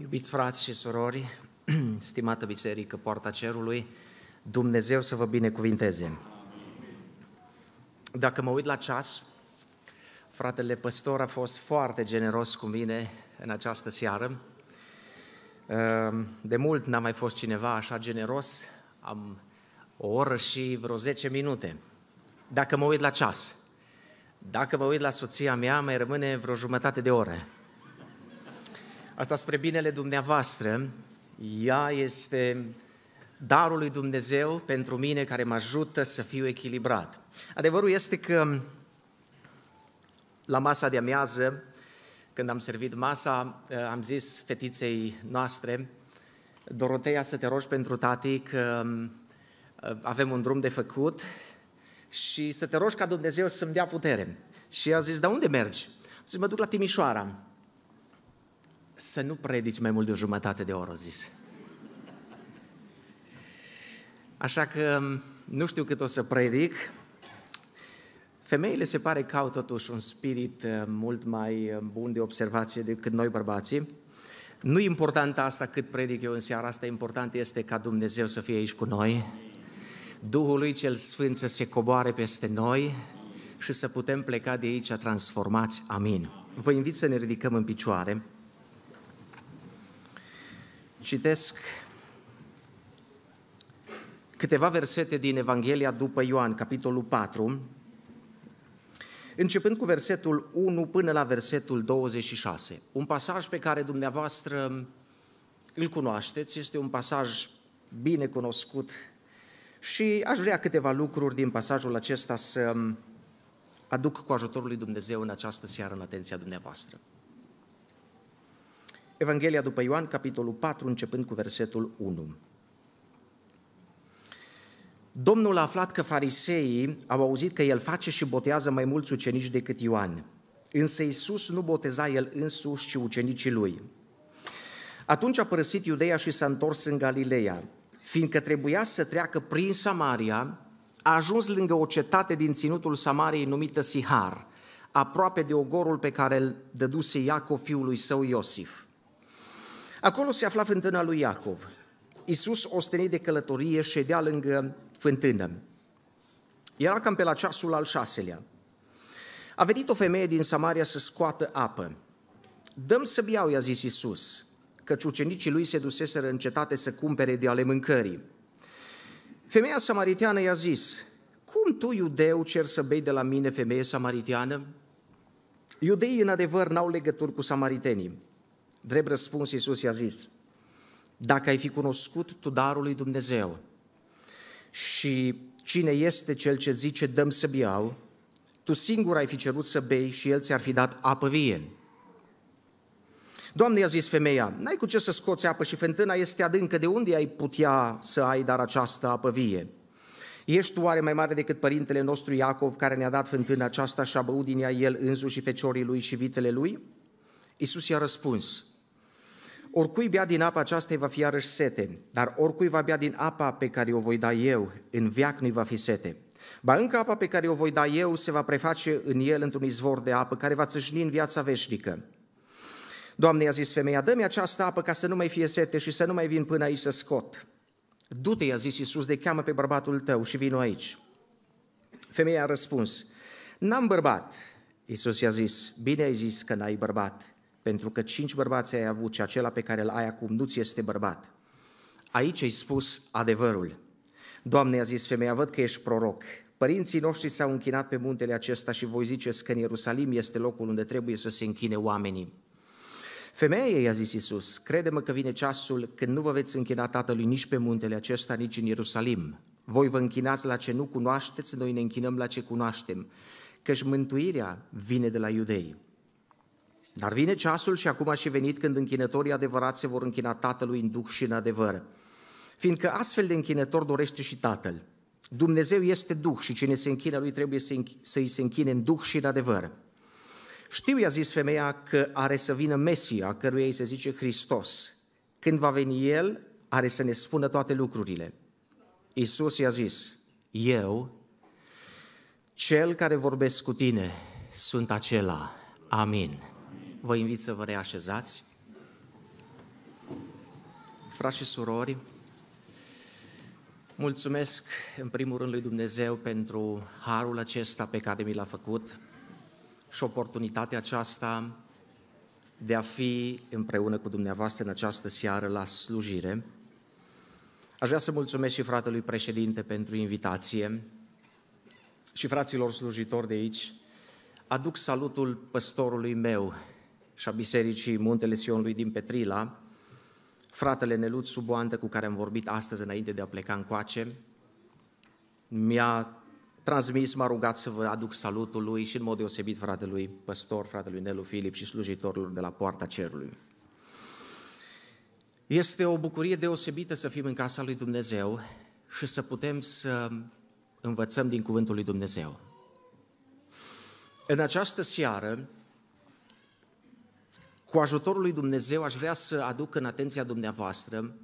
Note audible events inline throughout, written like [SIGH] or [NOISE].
Iubiți frați și surori, [CLEARS THROAT] stimată biserică, poarta cerului, Dumnezeu să vă binecuvinteze. Dacă mă uit la ceas, fratele păstor a fost foarte generos cu mine în această seară. Ehm, de mult n-a mai fost cineva așa generos, am o oră și vreo 10 minute. Dacă mă uit la ceas, dacă mă uit la soția mea, mai rămâne vreo jumătate de oră. Asta spre binele dumneavoastră. Ea este darul lui Dumnezeu pentru mine care mă ajută să fiu echilibrat. Adevărul este că la masa de amiază, când am servit masa, am zis fetiței noastre, Doroteia, să te rogi pentru tati că uh, avem un drum de făcut și să te rogi ca Dumnezeu să-mi dea putere. Și a zis, dar unde mergi? Zis, mă duc la Timișoara să nu predici mai mult de o jumătate de oră, zis. Așa că nu știu cât o să predic. Femeile se pare că au totuși un spirit uh, mult mai uh, bun de observație decât noi bărbații. Nu e important asta cât predic eu în seara asta, important este ca Dumnezeu să fie aici cu noi, Duhul lui cel Sfânt să se coboare peste noi și să putem pleca de aici transformați. Amin. Vă invit să ne ridicăm în picioare. Citesc câteva versete din Evanghelia după Ioan, capitolul 4, începând cu versetul 1 până la versetul 26. Un pasaj pe care dumneavoastră îl cunoașteți, este un pasaj bine cunoscut și aș vrea câteva lucruri din pasajul acesta să aduc cu ajutorul lui Dumnezeu în această seară în atenția dumneavoastră. Evanghelia după Ioan, capitolul 4, începând cu versetul 1. Domnul a aflat că fariseii au auzit că el face și botează mai mulți ucenici decât Ioan. Însă Iisus nu boteza el însuși, ci ucenicii lui. Atunci a părăsit Iudeea și s-a întors în Galileea. Fiindcă trebuia să treacă prin Samaria, a ajuns lângă o cetate din ținutul Samariei numită Sihar, aproape de ogorul pe care îl dăduse Iacov fiului său Iosif. Acolo se afla fântâna lui Iacov. Iisus, ostenit de călătorie, ședea lângă fântână. Era cam pe la ceasul al șaselea. A venit o femeie din Samaria să scoată apă. Dăm să biau, i-a zis Iisus, căci ucenicii lui se duseseră în cetate să cumpere de ale mâncării. Femeia samariteană i-a zis, cum tu, iudeu, cer să bei de la mine, femeie samariteană? Iudeii, în adevăr, n-au legături cu samaritenii. Drept răspuns, Iisus i-a zis, dacă ai fi cunoscut tu darul lui Dumnezeu și cine este cel ce zice dăm să biau, tu singur ai fi cerut să bei și el ți-ar fi dat apă vie. Doamne, i-a zis femeia, n-ai cu ce să scoți apă și fântâna este adâncă, de unde ai putea să ai dar această apă vie? Ești tu oare mai mare decât părintele nostru Iacov, care ne-a dat fântâna aceasta și a băut din ea el însuși și feciorii lui și vitele lui? Iisus i-a răspuns, Oricui bea din apa aceasta va fi iarăși sete, dar oricui va bea din apa pe care o voi da eu, în viac nu va fi sete. Ba încă apa pe care o voi da eu se va preface în el într-un izvor de apă care va țâșni în viața veșnică. Doamne, i-a zis femeia, dă-mi această apă ca să nu mai fie sete și să nu mai vin până aici să scot. Du-te, i-a zis Iisus, de cheamă pe bărbatul tău și vino aici. Femeia a răspuns, n-am bărbat. Iisus i-a zis, bine ai zis că n-ai bărbat, pentru că cinci bărbați ai avut și acela pe care îl ai acum nu ți este bărbat. Aici ai spus adevărul. Doamne, a zis femeia, văd că ești proroc. Părinții noștri s-au închinat pe muntele acesta și voi ziceți că în Ierusalim este locul unde trebuie să se închine oamenii. Femeie, i-a zis Iisus, crede-mă că vine ceasul când nu vă veți închina Tatălui nici pe muntele acesta, nici în Ierusalim. Voi vă închinați la ce nu cunoașteți, noi ne închinăm la ce cunoaștem, căci mântuirea vine de la iudei. Dar vine ceasul și acum a și venit când închinătorii adevărați se vor închina Tatălui în duh și în adevăr. Fiindcă astfel de închinător dorește și Tatăl. Dumnezeu este duh și cine se închină lui trebuie să-i se închine în duh și în adevăr. Știu, i-a zis femeia, că are să vină Mesia, căruia îi se zice Hristos. Când va veni El, are să ne spună toate lucrurile. Iisus i-a zis, eu, cel care vorbesc cu tine, sunt acela. Amin. Vă invit să vă reașezați. frați și surori, mulțumesc în primul rând lui Dumnezeu pentru harul acesta pe care mi l-a făcut și oportunitatea aceasta de a fi împreună cu dumneavoastră în această seară la slujire. Aș vrea să mulțumesc și fratelui președinte pentru invitație și fraților slujitori de aici. Aduc salutul păstorului meu și a Bisericii Muntele Sionului din Petrila, fratele Nelut Suboantă, cu care am vorbit astăzi înainte de a pleca în coace, mi-a transmis, m-a rugat să vă aduc salutul lui și în mod deosebit fratelui păstor, fratelui Nelu Filip și slujitorilor de la Poarta Cerului. Este o bucurie deosebită să fim în casa lui Dumnezeu și să putem să învățăm din cuvântul lui Dumnezeu. În această seară cu ajutorul lui Dumnezeu aș vrea să aduc în atenția dumneavoastră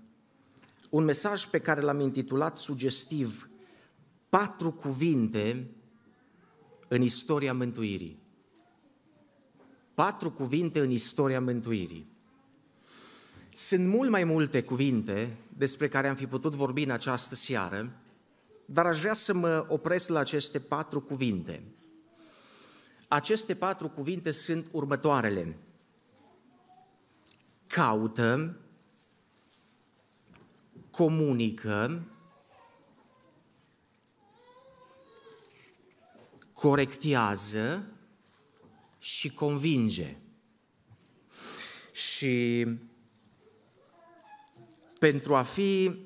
un mesaj pe care l-am intitulat sugestiv Patru cuvinte în istoria mântuirii. Patru cuvinte în istoria mântuirii. Sunt mult mai multe cuvinte despre care am fi putut vorbi în această seară, dar aș vrea să mă opresc la aceste patru cuvinte. Aceste patru cuvinte sunt următoarele caută, comunică, corectează și convinge. Și pentru a fi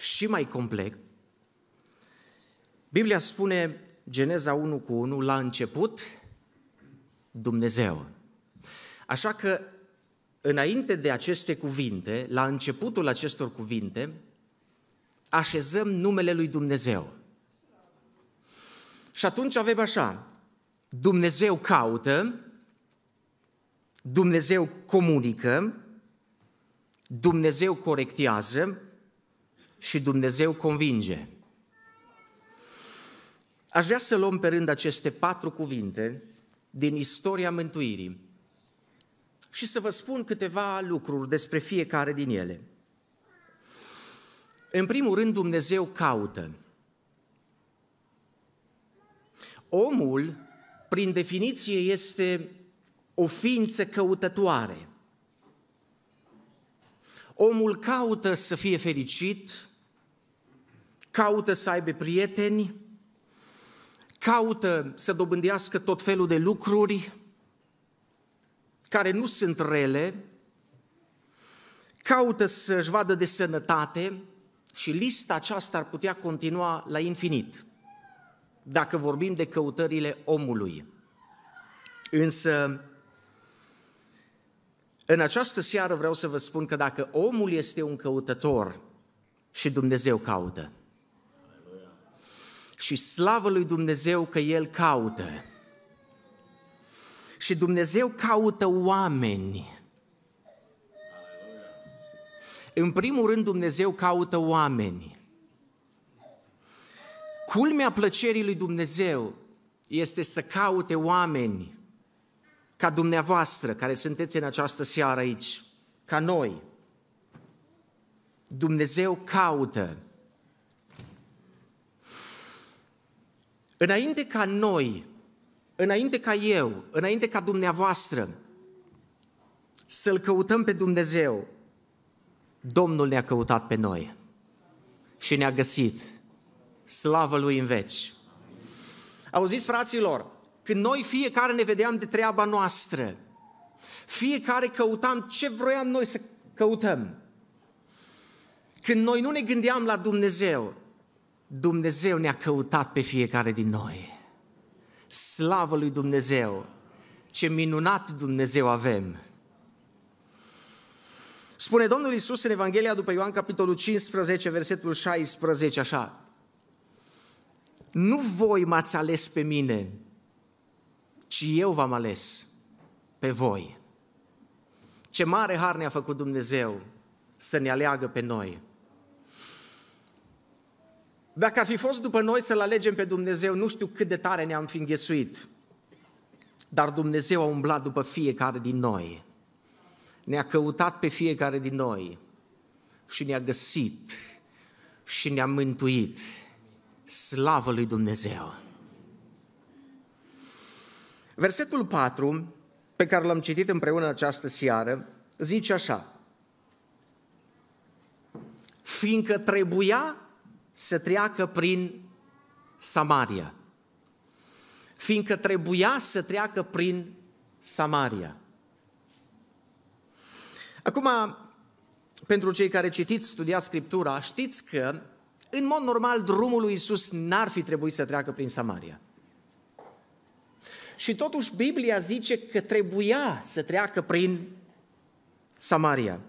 și mai complet, Biblia spune, Geneza 1 cu 1, la început, Dumnezeu. Așa că, înainte de aceste cuvinte, la începutul acestor cuvinte, așezăm numele lui Dumnezeu. Și atunci avem așa, Dumnezeu caută, Dumnezeu comunică, Dumnezeu corectează și Dumnezeu convinge. Aș vrea să luăm pe rând aceste patru cuvinte din istoria mântuirii și să vă spun câteva lucruri despre fiecare din ele. În primul rând, Dumnezeu caută. Omul, prin definiție, este o ființă căutătoare. Omul caută să fie fericit, caută să aibă prieteni, caută să dobândească tot felul de lucruri, care nu sunt rele, caută să-și vadă de sănătate și lista aceasta ar putea continua la infinit, dacă vorbim de căutările omului. Însă, în această seară vreau să vă spun că dacă omul este un căutător și Dumnezeu caută, și slavă lui Dumnezeu că El caută, și Dumnezeu caută oameni. În primul rând, Dumnezeu caută oameni. Culmea plăcerii lui Dumnezeu este să caute oameni ca dumneavoastră, care sunteți în această seară aici, ca noi. Dumnezeu caută. Înainte ca noi înainte ca eu, înainte ca dumneavoastră să-L căutăm pe Dumnezeu, Domnul ne-a căutat pe noi și ne-a găsit. Slavă Lui în veci! Auziți, fraților, când noi fiecare ne vedeam de treaba noastră, fiecare căutam ce vroiam noi să căutăm. Când noi nu ne gândeam la Dumnezeu, Dumnezeu ne-a căutat pe fiecare din noi. Slavă lui Dumnezeu! Ce minunat Dumnezeu avem! Spune Domnul Isus în Evanghelia după Ioan, capitolul 15, versetul 16, așa. Nu voi m-ați ales pe mine, ci eu v-am ales pe voi. Ce mare har ne-a făcut Dumnezeu să ne aleagă pe noi. Dacă ar fi fost după noi să-L alegem pe Dumnezeu, nu știu cât de tare ne-am fi înghesuit. Dar Dumnezeu a umblat după fiecare din noi. ne-a căutat pe fiecare din noi și ne-a găsit și ne-a mântuit. Slavă lui Dumnezeu! Versetul 4, pe care l-am citit împreună această seară, zice așa. Fiindcă trebuia să treacă prin Samaria. Fiindcă trebuia să treacă prin Samaria. Acum, pentru cei care citiți, studiați Scriptura, știți că, în mod normal, drumul lui Isus n-ar fi trebuit să treacă prin Samaria. Și totuși Biblia zice că trebuia să treacă prin Samaria.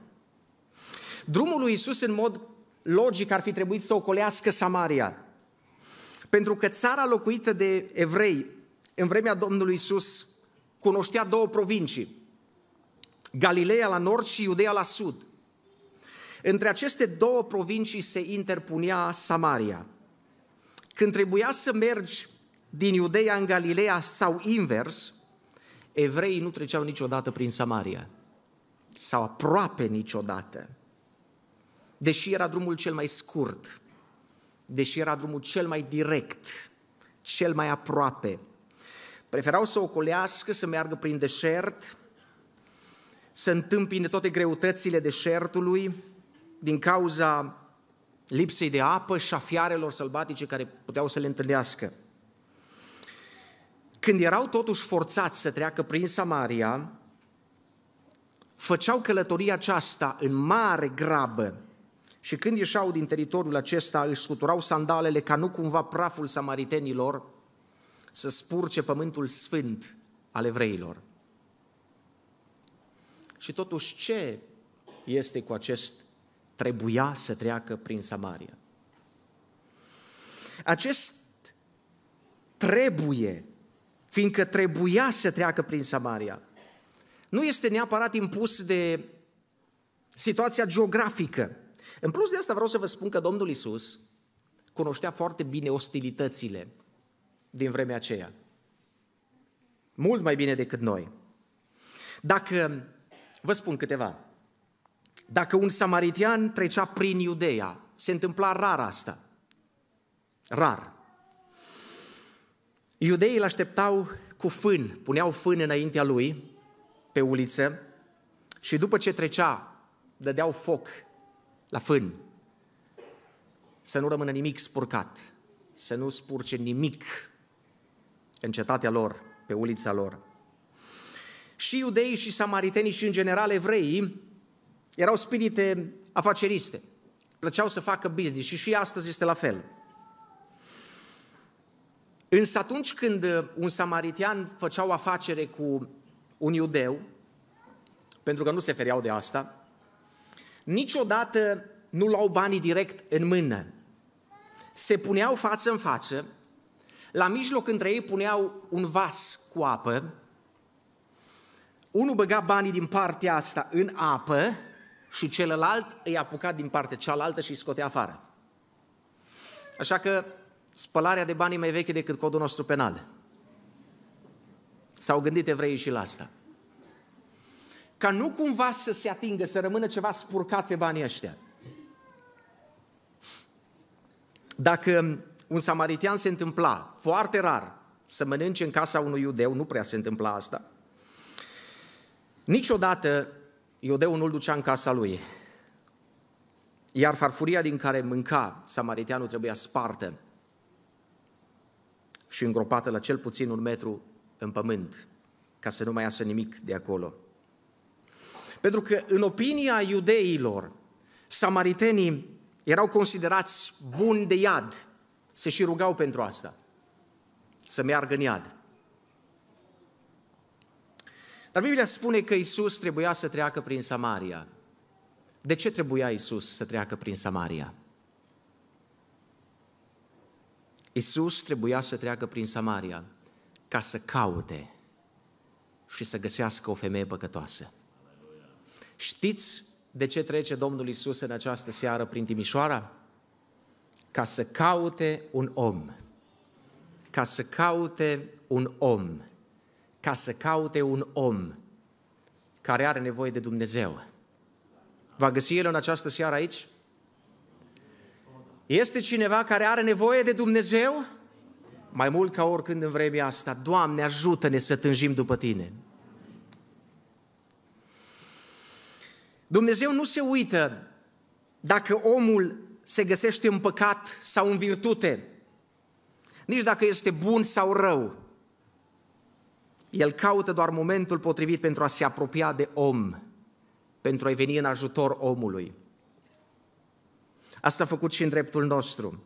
Drumul lui Isus în mod logic ar fi trebuit să ocolească Samaria. Pentru că țara locuită de evrei în vremea Domnului Isus cunoștea două provincii. Galileea la nord și Iudeea la sud. Între aceste două provincii se interpunea Samaria. Când trebuia să mergi din Iudeea în Galileea sau invers, evreii nu treceau niciodată prin Samaria. Sau aproape niciodată. Deși era drumul cel mai scurt, deși era drumul cel mai direct, cel mai aproape, preferau să ocolească, să meargă prin deșert, să întâmpine toate greutățile deșertului din cauza lipsei de apă și a fiarelor sălbatice care puteau să le întâlnească. Când erau totuși forțați să treacă prin Samaria, făceau călătoria aceasta în mare grabă și când ieșeau din teritoriul acesta își scuturau sandalele ca nu cumva praful samaritenilor să spurce pământul sfânt al evreilor. Și totuși ce este cu acest trebuia să treacă prin Samaria? Acest trebuie fiindcă trebuia să treacă prin Samaria. Nu este neapărat impus de situația geografică. În plus de asta vreau să vă spun că Domnul Isus cunoștea foarte bine ostilitățile din vremea aceea. Mult mai bine decât noi. Dacă, vă spun câteva, dacă un samaritian trecea prin Iudeea, se întâmpla rar asta. Rar. Iudeii îl așteptau cu fân, puneau fân înaintea lui pe uliță și după ce trecea, dădeau foc la fân. Să nu rămână nimic spurcat, să nu spurce nimic în cetatea lor, pe ulița lor. Și iudeii și samaritenii și în general evreii erau spirite afaceriste. Plăceau să facă business și și astăzi este la fel. Însă atunci când uh, un samaritian făcea o afacere cu un iudeu, pentru că nu se feriau de asta, niciodată nu luau banii direct în mână. Se puneau față în față, la mijloc între ei puneau un vas cu apă, unul băga banii din partea asta în apă și celălalt îi apuca din partea cealaltă și îi scotea afară. Așa că spălarea de bani e mai veche decât codul nostru penal. S-au gândit evreii și la asta. Ca nu cumva să se atingă, să rămână ceva spurcat pe banii ăștia. Dacă un samaritian se întâmpla, foarte rar, să mănânce în casa unui iudeu, nu prea se întâmpla asta, niciodată iudeul nu-l ducea în casa lui. Iar farfuria din care mânca samaritianul trebuia spartă și îngropată la cel puțin un metru în pământ, ca să nu mai iasă nimic de acolo. Pentru că, în opinia iudeilor, samaritenii erau considerați buni de iad, se și rugau pentru asta, să meargă în iad. Dar Biblia spune că Isus trebuia să treacă prin Samaria. De ce trebuia Isus să treacă prin Samaria? Isus trebuia să treacă prin Samaria ca să caute și să găsească o femeie păcătoasă. Știți de ce trece Domnul Isus în această seară prin Timișoara? Ca să caute un om. Ca să caute un om. Ca să caute un om care are nevoie de Dumnezeu. Va găsi el în această seară aici? Este cineva care are nevoie de Dumnezeu? Mai mult ca oricând în vremea asta, Doamne, ajută-ne să tânjim după Tine. Dumnezeu nu se uită dacă omul se găsește în păcat sau în virtute, nici dacă este bun sau rău. El caută doar momentul potrivit pentru a se apropia de om, pentru a-i veni în ajutor omului. Asta a făcut și în dreptul nostru.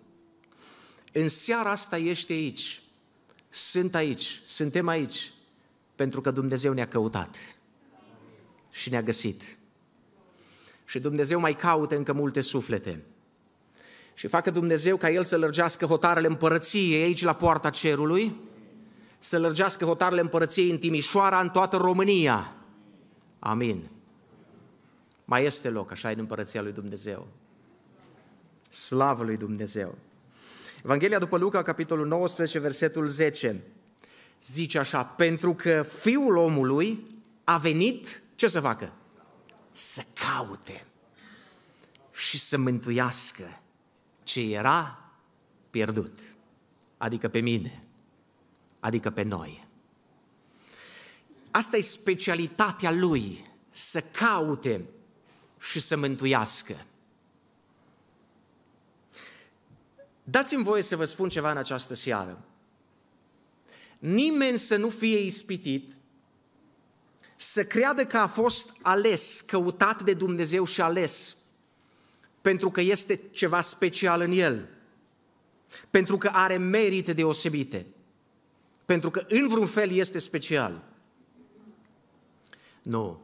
În seara asta ești aici, sunt aici, suntem aici, pentru că Dumnezeu ne-a căutat și ne-a găsit. Și Dumnezeu mai caută încă multe suflete. Și facă Dumnezeu ca El să lărgească hotarele împărăției aici la poarta cerului, să lărgească hotarele împărăției în Timișoara, în toată România. Amin. Mai este loc, așa în împărăția lui Dumnezeu. Slavă lui Dumnezeu! Evanghelia după Luca, capitolul 19, versetul 10, zice așa, pentru că Fiul omului a venit, ce să facă? Să caute și să mântuiască ce era pierdut, adică pe mine, adică pe noi. Asta e specialitatea lui, să caute și să mântuiască. Dați-mi voie să vă spun ceva în această seară. Nimeni să nu fie ispitit să creadă că a fost ales, căutat de Dumnezeu și ales, pentru că este ceva special în el, pentru că are merite deosebite, pentru că în vreun fel este special. Nu.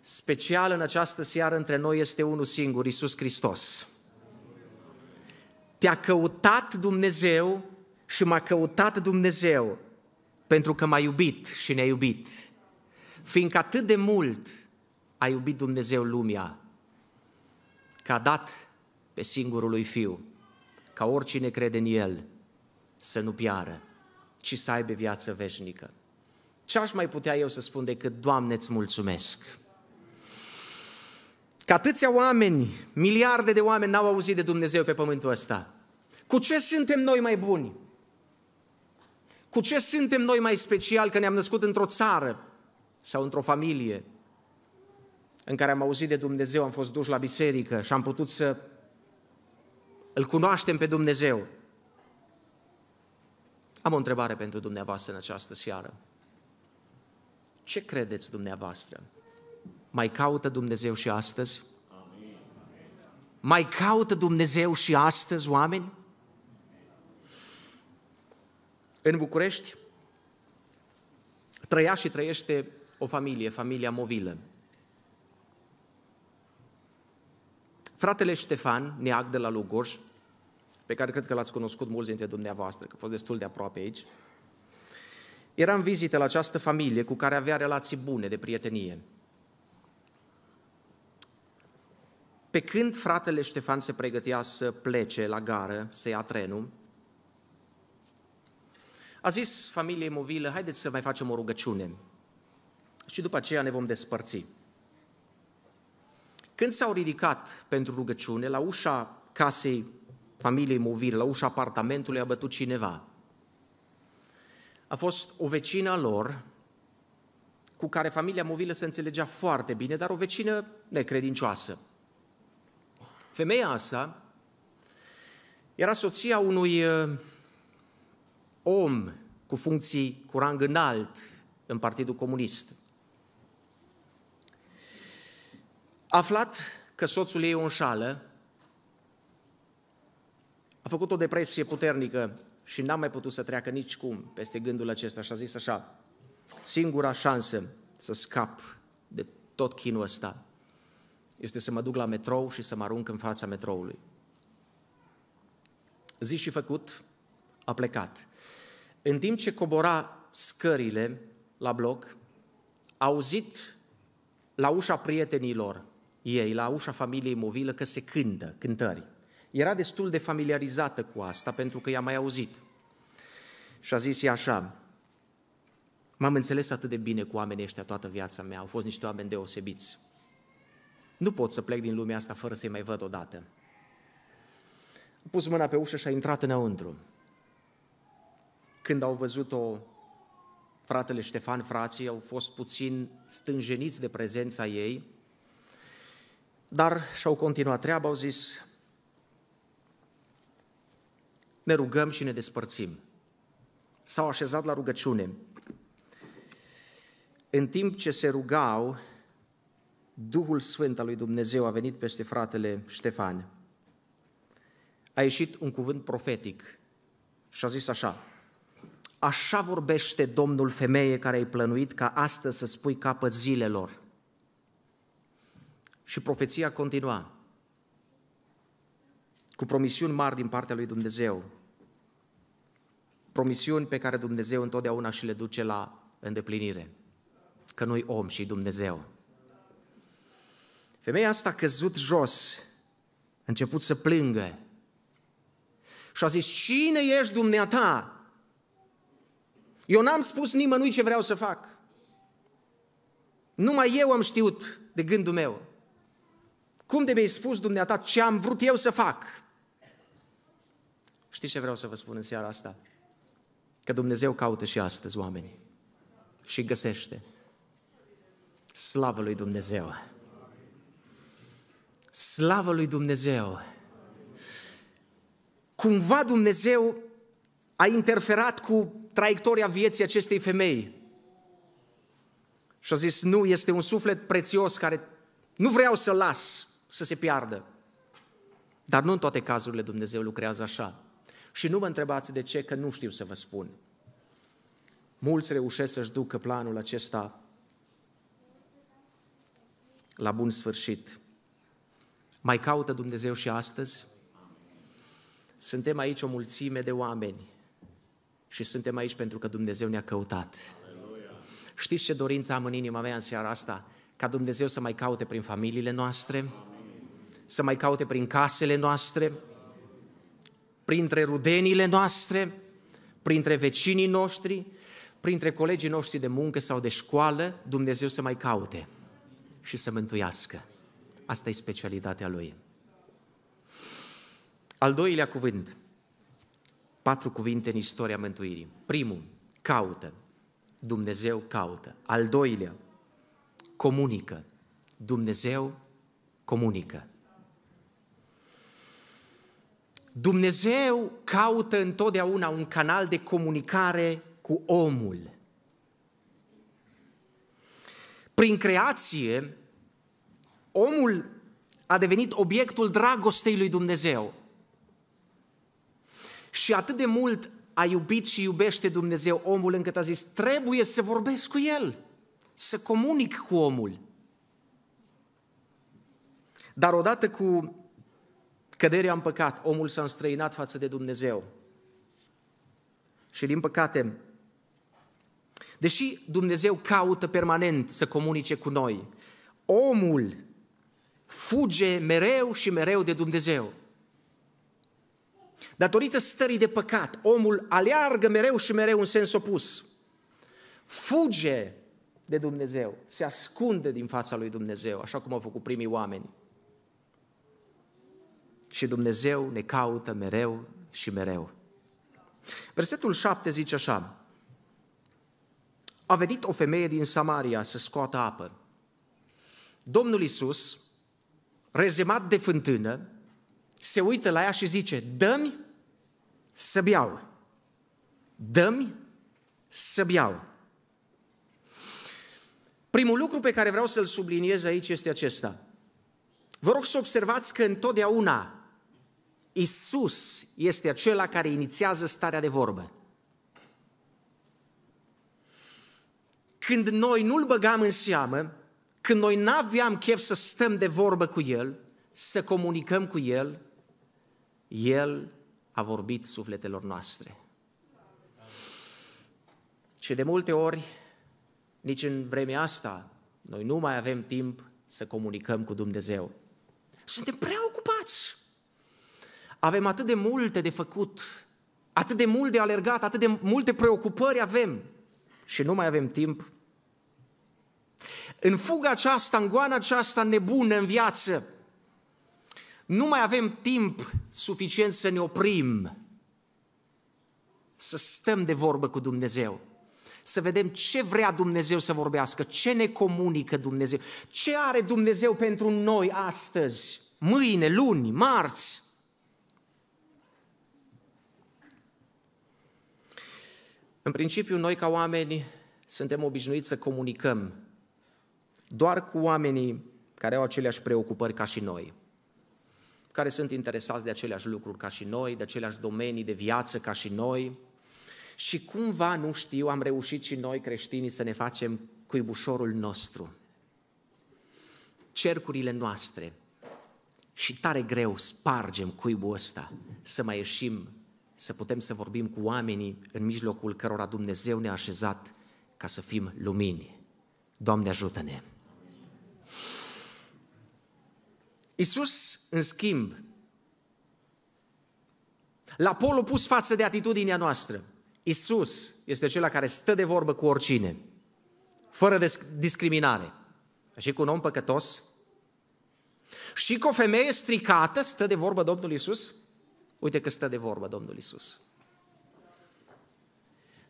Special în această seară între noi este unul singur, Isus Hristos. Te-a căutat Dumnezeu și m-a căutat Dumnezeu pentru că m-a iubit și ne-a iubit. Fiindcă atât de mult a iubit Dumnezeu lumea, că a dat pe singurul lui Fiu, ca oricine crede în El să nu piară, ci să aibă viață veșnică. Ce aș mai putea eu să spun decât, Doamne, îți mulțumesc! Că atâția oameni, miliarde de oameni n-au auzit de Dumnezeu pe pământul ăsta. Cu ce suntem noi mai buni? Cu ce suntem noi mai special că ne-am născut într-o țară sau într-o familie în care am auzit de Dumnezeu, am fost duși la biserică și am putut să îl cunoaștem pe Dumnezeu? Am o întrebare pentru dumneavoastră în această seară. Ce credeți dumneavoastră? Mai caută Dumnezeu și astăzi? Mai caută Dumnezeu și astăzi oameni? În București trăia și trăiește o familie, familia Movilă. Fratele Ștefan, neag de la Lugoj, pe care cred că l-ați cunoscut mulți dintre dumneavoastră, că a fost destul de aproape aici, era în vizită la această familie cu care avea relații bune de prietenie. Pe când fratele Ștefan se pregătea să plece la gară, să ia trenul, a zis familiei movilă, haideți să mai facem o rugăciune și după aceea ne vom despărți. Când s-au ridicat pentru rugăciune, la ușa casei familiei movilă, la ușa apartamentului a bătut cineva. A fost o vecină a lor, cu care familia movilă se înțelegea foarte bine, dar o vecină necredincioasă. Femeia asta era soția unui uh, om cu funcții cu rang înalt în Partidul Comunist. Aflat că soțul ei o înșală, a făcut o depresie puternică și n-a mai putut să treacă nici cum peste gândul acesta și a zis așa, singura șansă să scap de tot chinul ăsta este să mă duc la metrou și să mă arunc în fața metroului. Zi și făcut, a plecat. În timp ce cobora scările la bloc, a auzit la ușa prietenilor ei, la ușa familiei movilă, că se cântă cântări. Era destul de familiarizată cu asta pentru că i-a mai auzit. Și a zis ea așa, M-am înțeles atât de bine cu oamenii ăștia toată viața mea, au fost niște oameni deosebiți. Nu pot să plec din lumea asta fără să-i mai văd odată. A pus mâna pe ușă și a intrat înăuntru. Când au văzut-o fratele Ștefan, frații, au fost puțin stânjeniți de prezența ei, dar și-au continuat treaba, au zis, ne rugăm și ne despărțim. S-au așezat la rugăciune. În timp ce se rugau, Duhul Sfânt al lui Dumnezeu a venit peste fratele Ștefan. A ieșit un cuvânt profetic și a zis așa, Așa vorbește Domnul femeie care ai plănuit ca astăzi să spui capăt zilelor. Și profeția continua cu promisiuni mari din partea lui Dumnezeu. Promisiuni pe care Dumnezeu întotdeauna și le duce la îndeplinire. Că nu-i om și Dumnezeu. Femeia asta a căzut jos, a început să plângă și a zis, cine ești dumneata? Eu n-am spus nimănui ce vreau să fac. Numai eu am știut de gândul meu. Cum de mi-ai spus dumneata ce am vrut eu să fac? Știți ce vreau să vă spun în seara asta? Că Dumnezeu caută și astăzi oameni și găsește. Slavă lui Dumnezeu! Slavă lui Dumnezeu! Cumva Dumnezeu a interferat cu traiectoria vieții acestei femei. Și a zis, nu, este un suflet prețios care nu vreau să las să se piardă. Dar nu în toate cazurile Dumnezeu lucrează așa. Și nu mă întrebați de ce, că nu știu să vă spun. Mulți reușesc să-și ducă planul acesta la bun sfârșit. Mai caută Dumnezeu și astăzi? Suntem aici o mulțime de oameni și suntem aici pentru că Dumnezeu ne-a căutat. Aleluia. Știți ce dorință am în inima mea în seara asta? Ca Dumnezeu să mai caute prin familiile noastre, Amin. Să mai caute prin casele noastre, printre rudenile noastre, printre vecinii noștri, printre colegii noștri de muncă sau de școală, Dumnezeu să mai caute și să mântuiască. Asta e specialitatea Lui. Al doilea cuvânt, patru cuvinte în istoria mântuirii. Primul, caută. Dumnezeu caută. Al doilea, comunică. Dumnezeu comunică. Dumnezeu caută întotdeauna un canal de comunicare cu omul. Prin creație, omul a devenit obiectul dragostei lui Dumnezeu. Și atât de mult a iubit și iubește Dumnezeu omul încât a zis, trebuie să vorbesc cu el, să comunic cu omul. Dar odată cu căderea în păcat, omul s-a înstrăinat față de Dumnezeu. Și din păcate, deși Dumnezeu caută permanent să comunice cu noi, omul fuge mereu și mereu de Dumnezeu. Datorită stării de păcat, omul aleargă mereu și mereu în sens opus. Fuge de Dumnezeu, se ascunde din fața lui Dumnezeu, așa cum au făcut primii oameni. Și Dumnezeu ne caută mereu și mereu. Versetul 7 zice așa, a venit o femeie din Samaria să scoată apă. Domnul Isus, rezemat de fântână, se uită la ea și zice, dă-mi să beau. Dă-mi să beau. Primul lucru pe care vreau să-l subliniez aici este acesta. Vă rog să observați că întotdeauna Isus este acela care inițiază starea de vorbă. Când noi nu-L băgam în seamă, când noi n-aveam chef să stăm de vorbă cu El, să comunicăm cu El, El a vorbit sufletelor noastre. Și de multe ori, nici în vremea asta, noi nu mai avem timp să comunicăm cu Dumnezeu. Suntem prea ocupați. Avem atât de multe de făcut, atât de mult de alergat, atât de multe preocupări avem. și nu mai avem timp. În fuga aceasta, în goana aceasta nebună în viață, nu mai avem timp suficient să ne oprim, să stăm de vorbă cu Dumnezeu, să vedem ce vrea Dumnezeu să vorbească, ce ne comunică Dumnezeu, ce are Dumnezeu pentru noi astăzi, mâine, luni, marți. În principiu, noi ca oameni suntem obișnuiți să comunicăm doar cu oamenii care au aceleași preocupări ca și noi, care sunt interesați de aceleași lucruri ca și noi, de aceleași domenii de viață ca și noi. Și cumva, nu știu, am reușit și noi creștinii să ne facem cuibușorul nostru, cercurile noastre. Și tare greu spargem cuibul ăsta să mai ieșim, să putem să vorbim cu oamenii în mijlocul cărora Dumnezeu ne-a așezat ca să fim lumini. Doamne ajută-ne! Isus, în schimb, la pol opus față de atitudinea noastră, Isus este cel care stă de vorbă cu oricine, fără discriminare. Și cu un om păcătos, și cu o femeie stricată stă de vorbă Domnul Isus. Uite că stă de vorbă Domnul Isus.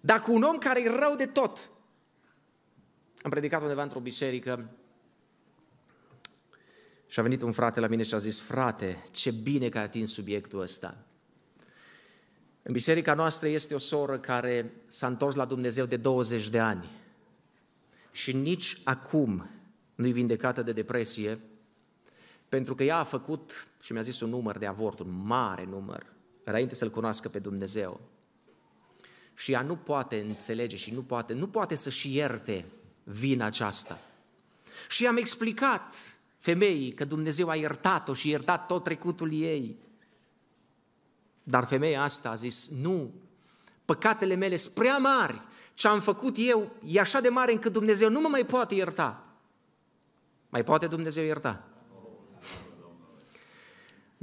Dar cu un om care e rău de tot. Am predicat undeva într-o biserică și a venit un frate la mine și a zis, frate, ce bine că ai atins subiectul ăsta. În biserica noastră este o soră care s-a întors la Dumnezeu de 20 de ani și nici acum nu-i vindecată de depresie, pentru că ea a făcut, și mi-a zis un număr de avort, un mare număr, înainte să-L cunoască pe Dumnezeu. Și ea nu poate înțelege și nu poate, nu poate să-și ierte vina aceasta. Și am explicat femeii că Dumnezeu a iertat-o și iertat tot trecutul ei. Dar femeia asta a zis, nu, păcatele mele sunt prea mari, ce am făcut eu e așa de mare încât Dumnezeu nu mă mai poate ierta. Mai poate Dumnezeu ierta?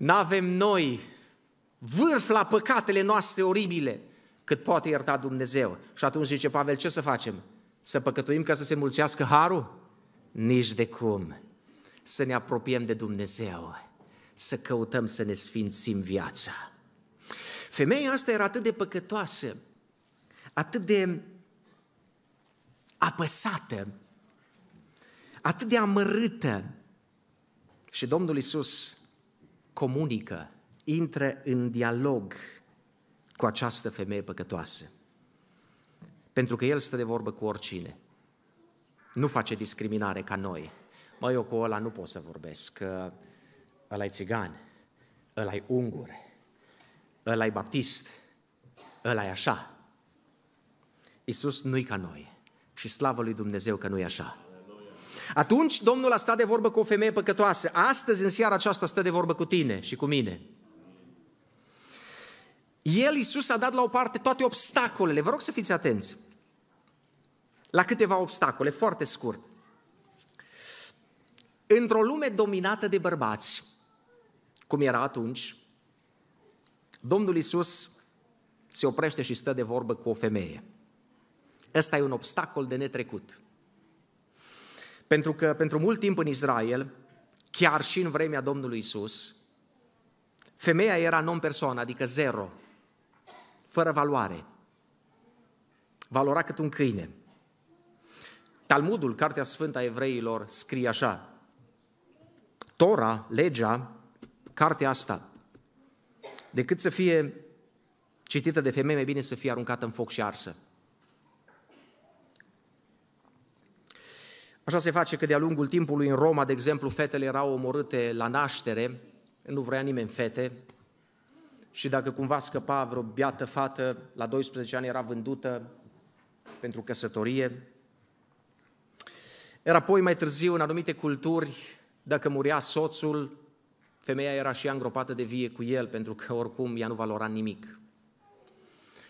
N-avem noi vârf la păcatele noastre oribile cât poate ierta Dumnezeu. Și atunci zice Pavel, ce să facem? Să păcătuim ca să se mulțească harul? Nici de cum. Să ne apropiem de Dumnezeu, să căutăm să ne sfințim viața. Femeia asta era atât de păcătoasă, atât de apăsată, atât de amărâtă. Și Domnul Isus comunică, intră în dialog cu această femeie păcătoasă. Pentru că El stă de vorbă cu oricine. Nu face discriminare ca noi. Mă, eu cu ăla nu pot să vorbesc, că ăla e țigan, ăla e ungur, ăla e baptist, ăla e așa. Iisus nu-i ca noi și slavă lui Dumnezeu că nu e așa. Atunci Domnul a stat de vorbă cu o femeie păcătoasă. Astăzi, în seara aceasta, stă de vorbă cu tine și cu mine. El, Iisus, a dat la o parte toate obstacolele. Vă rog să fiți atenți la câteva obstacole, foarte scurt. Într-o lume dominată de bărbați, cum era atunci, Domnul Iisus se oprește și stă de vorbă cu o femeie. Ăsta e un obstacol de netrecut. Pentru că pentru mult timp în Israel, chiar și în vremea Domnului Isus, femeia era non-persoană, adică zero, fără valoare. Valora cât un câine. Talmudul, Cartea Sfântă a Evreilor, scrie așa. Tora, legea, cartea asta, decât să fie citită de femei, mai bine să fie aruncată în foc și arsă. Așa se face că de-a lungul timpului în Roma, de exemplu, fetele erau omorâte la naștere, nu vrea nimeni fete, și dacă cumva scăpa vreo biată fată, la 12 ani era vândută pentru căsătorie. Era apoi mai târziu, în anumite culturi, dacă murea soțul, femeia era și ea îngropată de vie cu el, pentru că oricum ea nu valora nimic.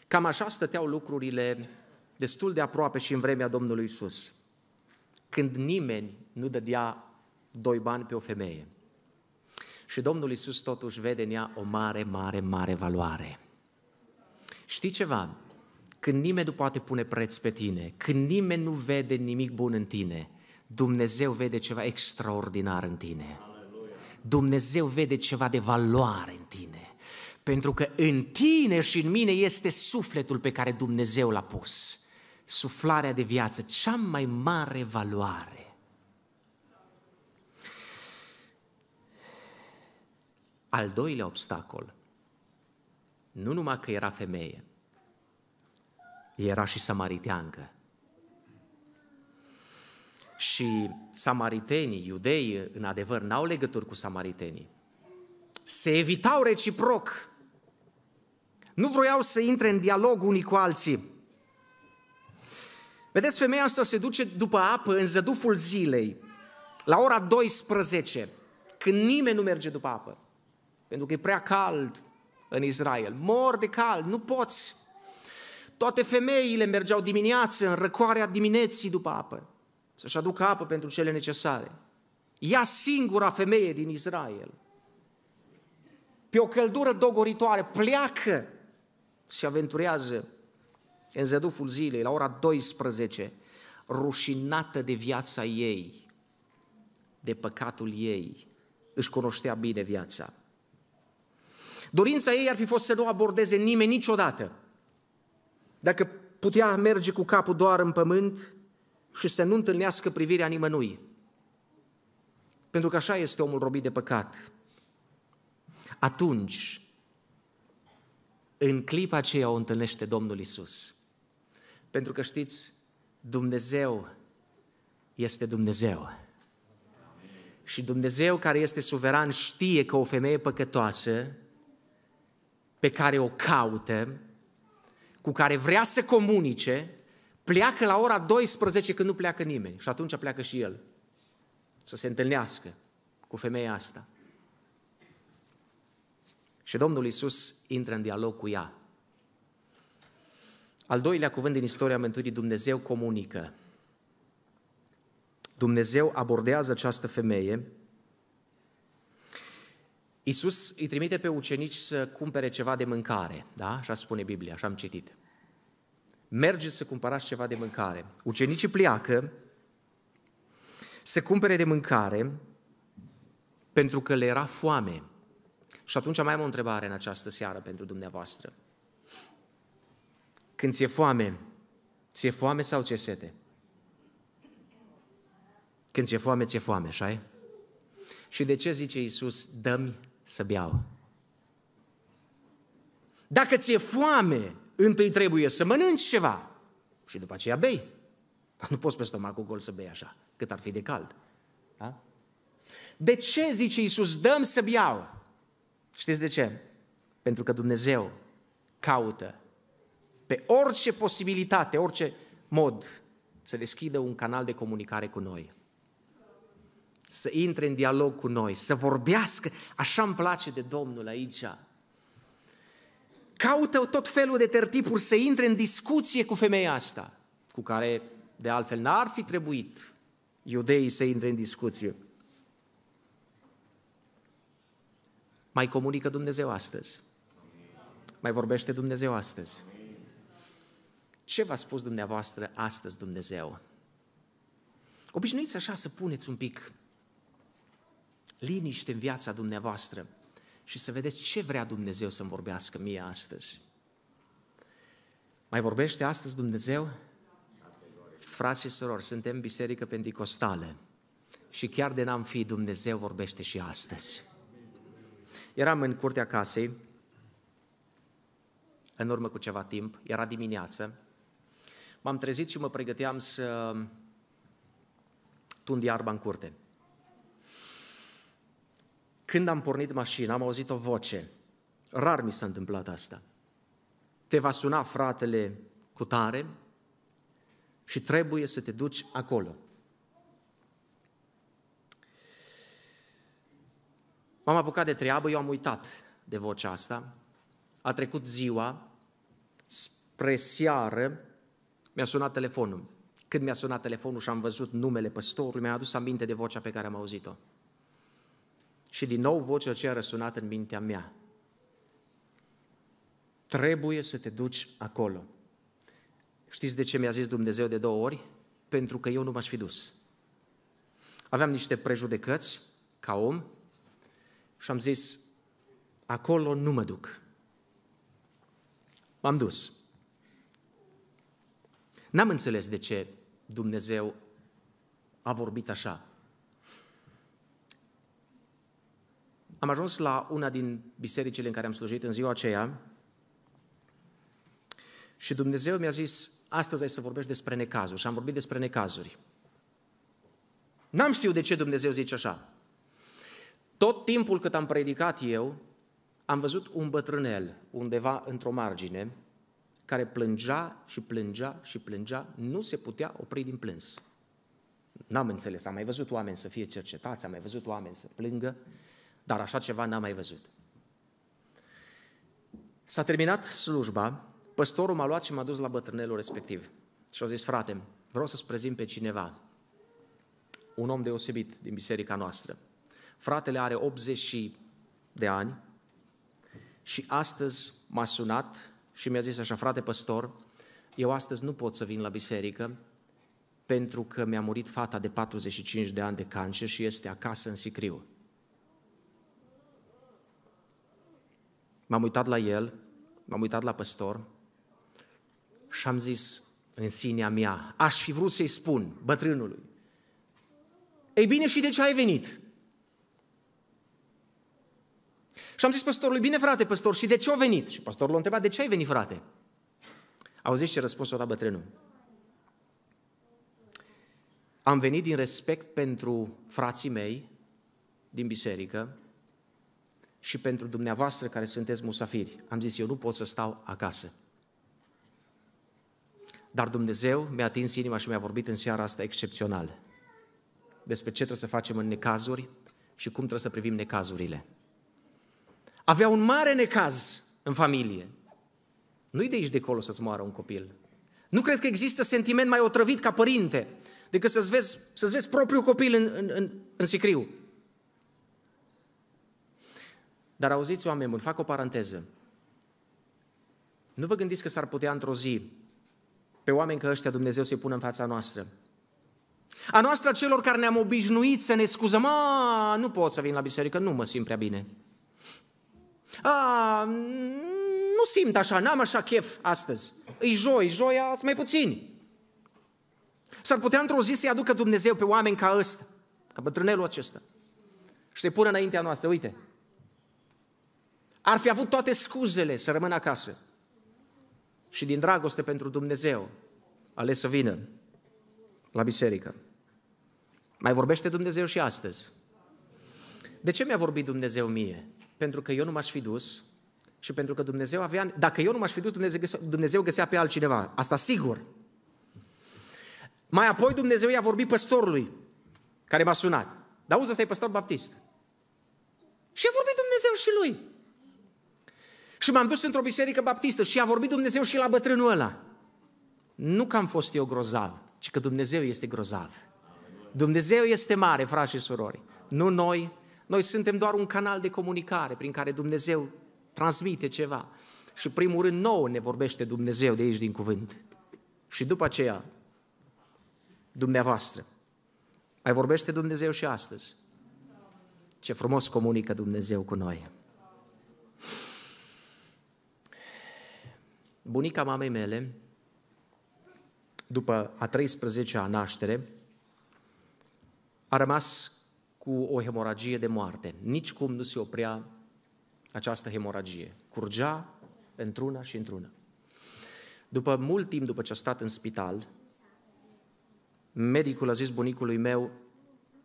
Cam așa stăteau lucrurile destul de aproape și în vremea Domnului Isus când nimeni nu dădea doi bani pe o femeie. Și Domnul Isus totuși vede în ea o mare, mare, mare valoare. Știi ceva? când nimeni nu poate pune preț pe tine, când nimeni nu vede nimic bun în tine, Dumnezeu vede ceva extraordinar în tine. Dumnezeu vede ceva de valoare în tine. Pentru că în tine și în mine este sufletul pe care Dumnezeu l-a pus. Suflarea de viață, cea mai mare valoare. Al doilea obstacol, nu numai că era femeie, era și samariteancă. Și samaritenii, iudei, în adevăr, n-au legături cu samaritenii. Se evitau reciproc. Nu vroiau să intre în dialog unii cu alții. Vedeți, femeia asta se duce după apă în zăduful zilei, la ora 12, când nimeni nu merge după apă. Pentru că e prea cald în Israel. Mor de cald, nu poți. Toate femeile mergeau dimineață în răcoarea dimineții după apă, să-și aducă apă pentru cele necesare. Ea singura femeie din Israel, pe o căldură dogoritoare, pleacă, se aventurează în zăduful zilei, la ora 12, rușinată de viața ei, de păcatul ei, își cunoștea bine viața. Dorința ei ar fi fost să nu abordeze nimeni niciodată. Dacă putea merge cu capul doar în pământ și să nu întâlnească privirea nimănui. Pentru că așa este omul robit de păcat. Atunci, în clipa aceea o întâlnește Domnul Isus. Pentru că știți, Dumnezeu este Dumnezeu. Și Dumnezeu care este suveran știe că o femeie păcătoasă pe care o caută, cu care vrea să comunice, pleacă la ora 12 când nu pleacă nimeni. Și atunci pleacă și el să se întâlnească cu femeia asta. Și Domnul Isus intră în dialog cu ea. Al doilea cuvânt din istoria Mântuirii, Dumnezeu comunică. Dumnezeu abordează această femeie. Iisus îi trimite pe ucenici să cumpere ceva de mâncare, da? Așa spune Biblia, așa am citit. Mergeți să cumpărați ceva de mâncare. Ucenicii pleacă să cumpere de mâncare pentru că le era foame. Și atunci mai am o întrebare în această seară pentru dumneavoastră. Când ți-e foame, ți-e foame sau ți-e sete? Când ți-e foame, ți-e foame, așa Și de ce zice Iisus, dă-mi să beau? Dacă ți-e foame, întâi trebuie să mănânci ceva și după aceea bei. Nu poți pe stomacul gol să bei așa, cât ar fi de cald. Da? De ce, zice Iisus, dăm să beau? Știți de ce? Pentru că Dumnezeu caută pe orice posibilitate, orice mod, să deschidă un canal de comunicare cu noi. Să intre în dialog cu noi, să vorbească. Așa îmi place de Domnul aici. Caută tot felul de tertipuri să intre în discuție cu femeia asta, cu care de altfel n-ar fi trebuit iudeii să intre în discuție. Mai comunică Dumnezeu astăzi. Mai vorbește Dumnezeu astăzi. Ce v-a spus dumneavoastră astăzi Dumnezeu? Obișnuiți așa să puneți un pic liniște în viața dumneavoastră și să vedeți ce vrea Dumnezeu să-mi vorbească mie astăzi. Mai vorbește astăzi Dumnezeu? Frați și surori, suntem biserică pentecostală și chiar de n-am fi, Dumnezeu vorbește și astăzi. Eram în curtea casei, în urmă cu ceva timp, era dimineață, m-am trezit și mă pregăteam să tund iarba în curte. Când am pornit mașina, am auzit o voce. Rar mi s-a întâmplat asta. Te va suna fratele cu tare și trebuie să te duci acolo. M-am apucat de treabă, eu am uitat de vocea asta. A trecut ziua, spre seară, mi-a sunat telefonul. Când mi-a sunat telefonul și am văzut numele păstorului, mi-a adus aminte de vocea pe care am auzit-o. Și din nou vocea aceea a răsunat în mintea mea. Trebuie să te duci acolo. Știți de ce mi-a zis Dumnezeu de două ori? Pentru că eu nu m-aș fi dus. Aveam niște prejudecăți ca om și am zis, acolo nu mă duc. M-am dus. N-am înțeles de ce Dumnezeu a vorbit așa. Am ajuns la una din bisericile în care am slujit în ziua aceea și Dumnezeu mi-a zis, astăzi ai să vorbești despre necazuri. Și am vorbit despre necazuri. N-am știut de ce Dumnezeu zice așa. Tot timpul cât am predicat eu, am văzut un bătrânel undeva într-o margine care plângea și plângea și plângea, nu se putea opri din plâns. N-am înțeles, am mai văzut oameni să fie cercetați, am mai văzut oameni să plângă, dar așa ceva n-am mai văzut. S-a terminat slujba, păstorul m-a luat și m-a dus la bătrânelul respectiv. Și a zis, frate, vreau să-ți prezint pe cineva, un om deosebit din biserica noastră. Fratele are 80 de ani și astăzi m-a sunat și mi-a zis așa, frate păstor, eu astăzi nu pot să vin la biserică pentru că mi-a murit fata de 45 de ani de cancer și este acasă în Sicriu. M-am uitat la el, m-am uitat la păstor și am zis în sinea mea, aș fi vrut să-i spun bătrânului, ei bine, și de ce ai venit? Și am zis păstorului, bine frate, păstor, și de ce a venit? Și păstorul l-a întrebat, de ce ai venit, frate? Auziți ce răspuns o dat bătrânul? Am venit din respect pentru frații mei din biserică și pentru dumneavoastră care sunteți musafiri. Am zis, eu nu pot să stau acasă. Dar Dumnezeu mi-a atins inima și mi-a vorbit în seara asta excepțional despre ce trebuie să facem în necazuri și cum trebuie să privim necazurile. Avea un mare necaz în familie. Nu-i de aici de acolo să-ți moară un copil. Nu cred că există sentiment mai otrăvit ca părinte decât să-ți vezi, să-ți vezi propriul copil în, în, în, în sicriu. Dar auziți, oameni buni, fac o paranteză. Nu vă gândiți că s-ar putea într-o zi pe oameni ca ăștia Dumnezeu să-i pună în fața noastră. A noastră celor care ne-am obișnuit să ne scuzăm, a, nu pot să vin la biserică, nu mă simt prea bine. A, nu simt așa, n-am așa chef astăzi. E joi, joia sunt mai puțini. S-ar putea într-o zi să-i aducă Dumnezeu pe oameni ca ăsta, ca bătrânelul acesta, și să-i pună înaintea noastră, uite, ar fi avut toate scuzele să rămână acasă și din dragoste pentru Dumnezeu ales să vină la biserică. Mai vorbește Dumnezeu și astăzi. De ce mi-a vorbit Dumnezeu mie? Pentru că eu nu m-aș fi dus și pentru că Dumnezeu avea... Dacă eu nu m-aș fi dus, Dumnezeu găsea, Dumnezeu găsea pe altcineva. Asta sigur. Mai apoi Dumnezeu i-a vorbit păstorului care m-a sunat. Dar auzi, ăsta e păstor baptist. Și a vorbit Dumnezeu și lui. Și m-am dus într-o biserică baptistă și a vorbit Dumnezeu și la bătrânul ăla. Nu că am fost eu grozav, ci că Dumnezeu este grozav. Dumnezeu este mare, frați și surori. Nu noi. Noi suntem doar un canal de comunicare prin care Dumnezeu transmite ceva. Și primul rând nouă ne vorbește Dumnezeu de aici din cuvânt. Și după aceea, dumneavoastră. Mai vorbește Dumnezeu și astăzi. Ce frumos comunică Dumnezeu cu noi. Bunica mamei mele, după a 13-a naștere, a rămas cu o hemoragie de moarte. Nici cum nu se oprea această hemoragie. Curgea într-una și într-una. După mult timp după ce a stat în spital, medicul a zis bunicului meu,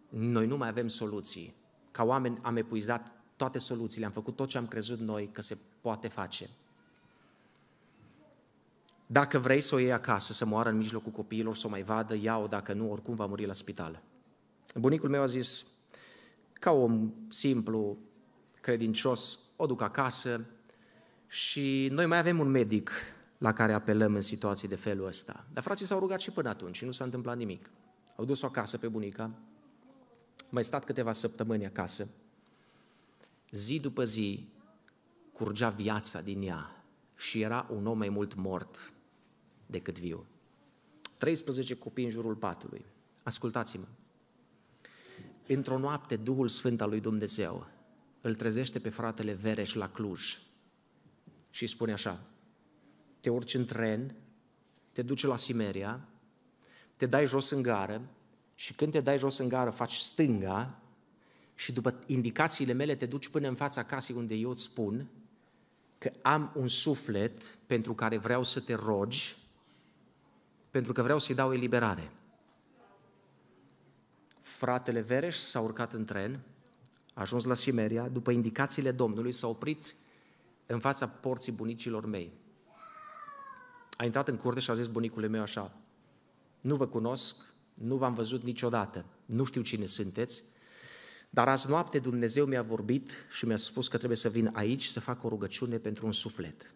noi nu mai avem soluții. Ca oameni am epuizat toate soluțiile, am făcut tot ce am crezut noi că se poate face. Dacă vrei să o iei acasă, să moară în mijlocul copiilor, să o mai vadă, ia-o, dacă nu, oricum va muri la spital. Bunicul meu a zis, ca om simplu, credincios, o duc acasă și noi mai avem un medic la care apelăm în situații de felul ăsta. Dar frații s-au rugat și până atunci și nu s-a întâmplat nimic. Au dus-o acasă pe bunica, mai stat câteva săptămâni acasă. Zi după zi curgea viața din ea și era un om mai mult mort decât viu. 13 copii în jurul patului. Ascultați-mă. Într-o noapte, Duhul Sfânt al lui Dumnezeu îl trezește pe fratele Vereș la Cluj și îi spune așa, te urci în tren, te duci la Simeria, te dai jos în gară și când te dai jos în gară faci stânga și după indicațiile mele te duci până în fața casei unde eu îți spun că am un suflet pentru care vreau să te rogi, pentru că vreau să-i dau eliberare. Fratele Vereș s-a urcat în tren, a ajuns la Simeria, după indicațiile Domnului s-a oprit în fața porții bunicilor mei. A intrat în curte și a zis bunicului meu așa, nu vă cunosc, nu v-am văzut niciodată, nu știu cine sunteți, dar azi noapte Dumnezeu mi-a vorbit și mi-a spus că trebuie să vin aici să fac o rugăciune pentru un suflet.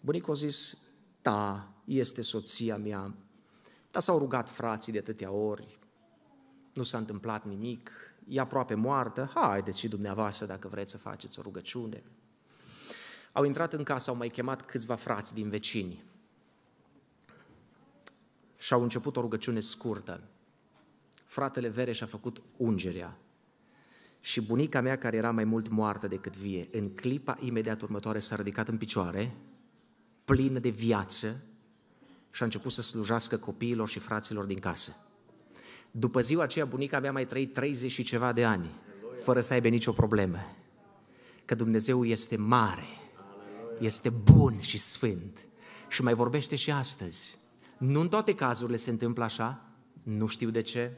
Bunicul a zis, da, este soția mea, dar s-au rugat frații de atâtea ori, nu s-a întâmplat nimic, e aproape moartă, haideți și dumneavoastră dacă vreți să faceți o rugăciune. Au intrat în casă, au mai chemat câțiva frați din vecini și au început o rugăciune scurtă. Fratele Vereș a făcut ungerea și bunica mea, care era mai mult moartă decât vie, în clipa imediat următoare s-a ridicat în picioare, plină de viață, și a început să slujească copiilor și fraților din casă. După ziua aceea, bunica mea mai trăit 30 și ceva de ani, fără să aibă nicio problemă. Că Dumnezeu este mare, este bun și sfânt. Și mai vorbește și astăzi. Nu în toate cazurile se întâmplă așa, nu știu de ce.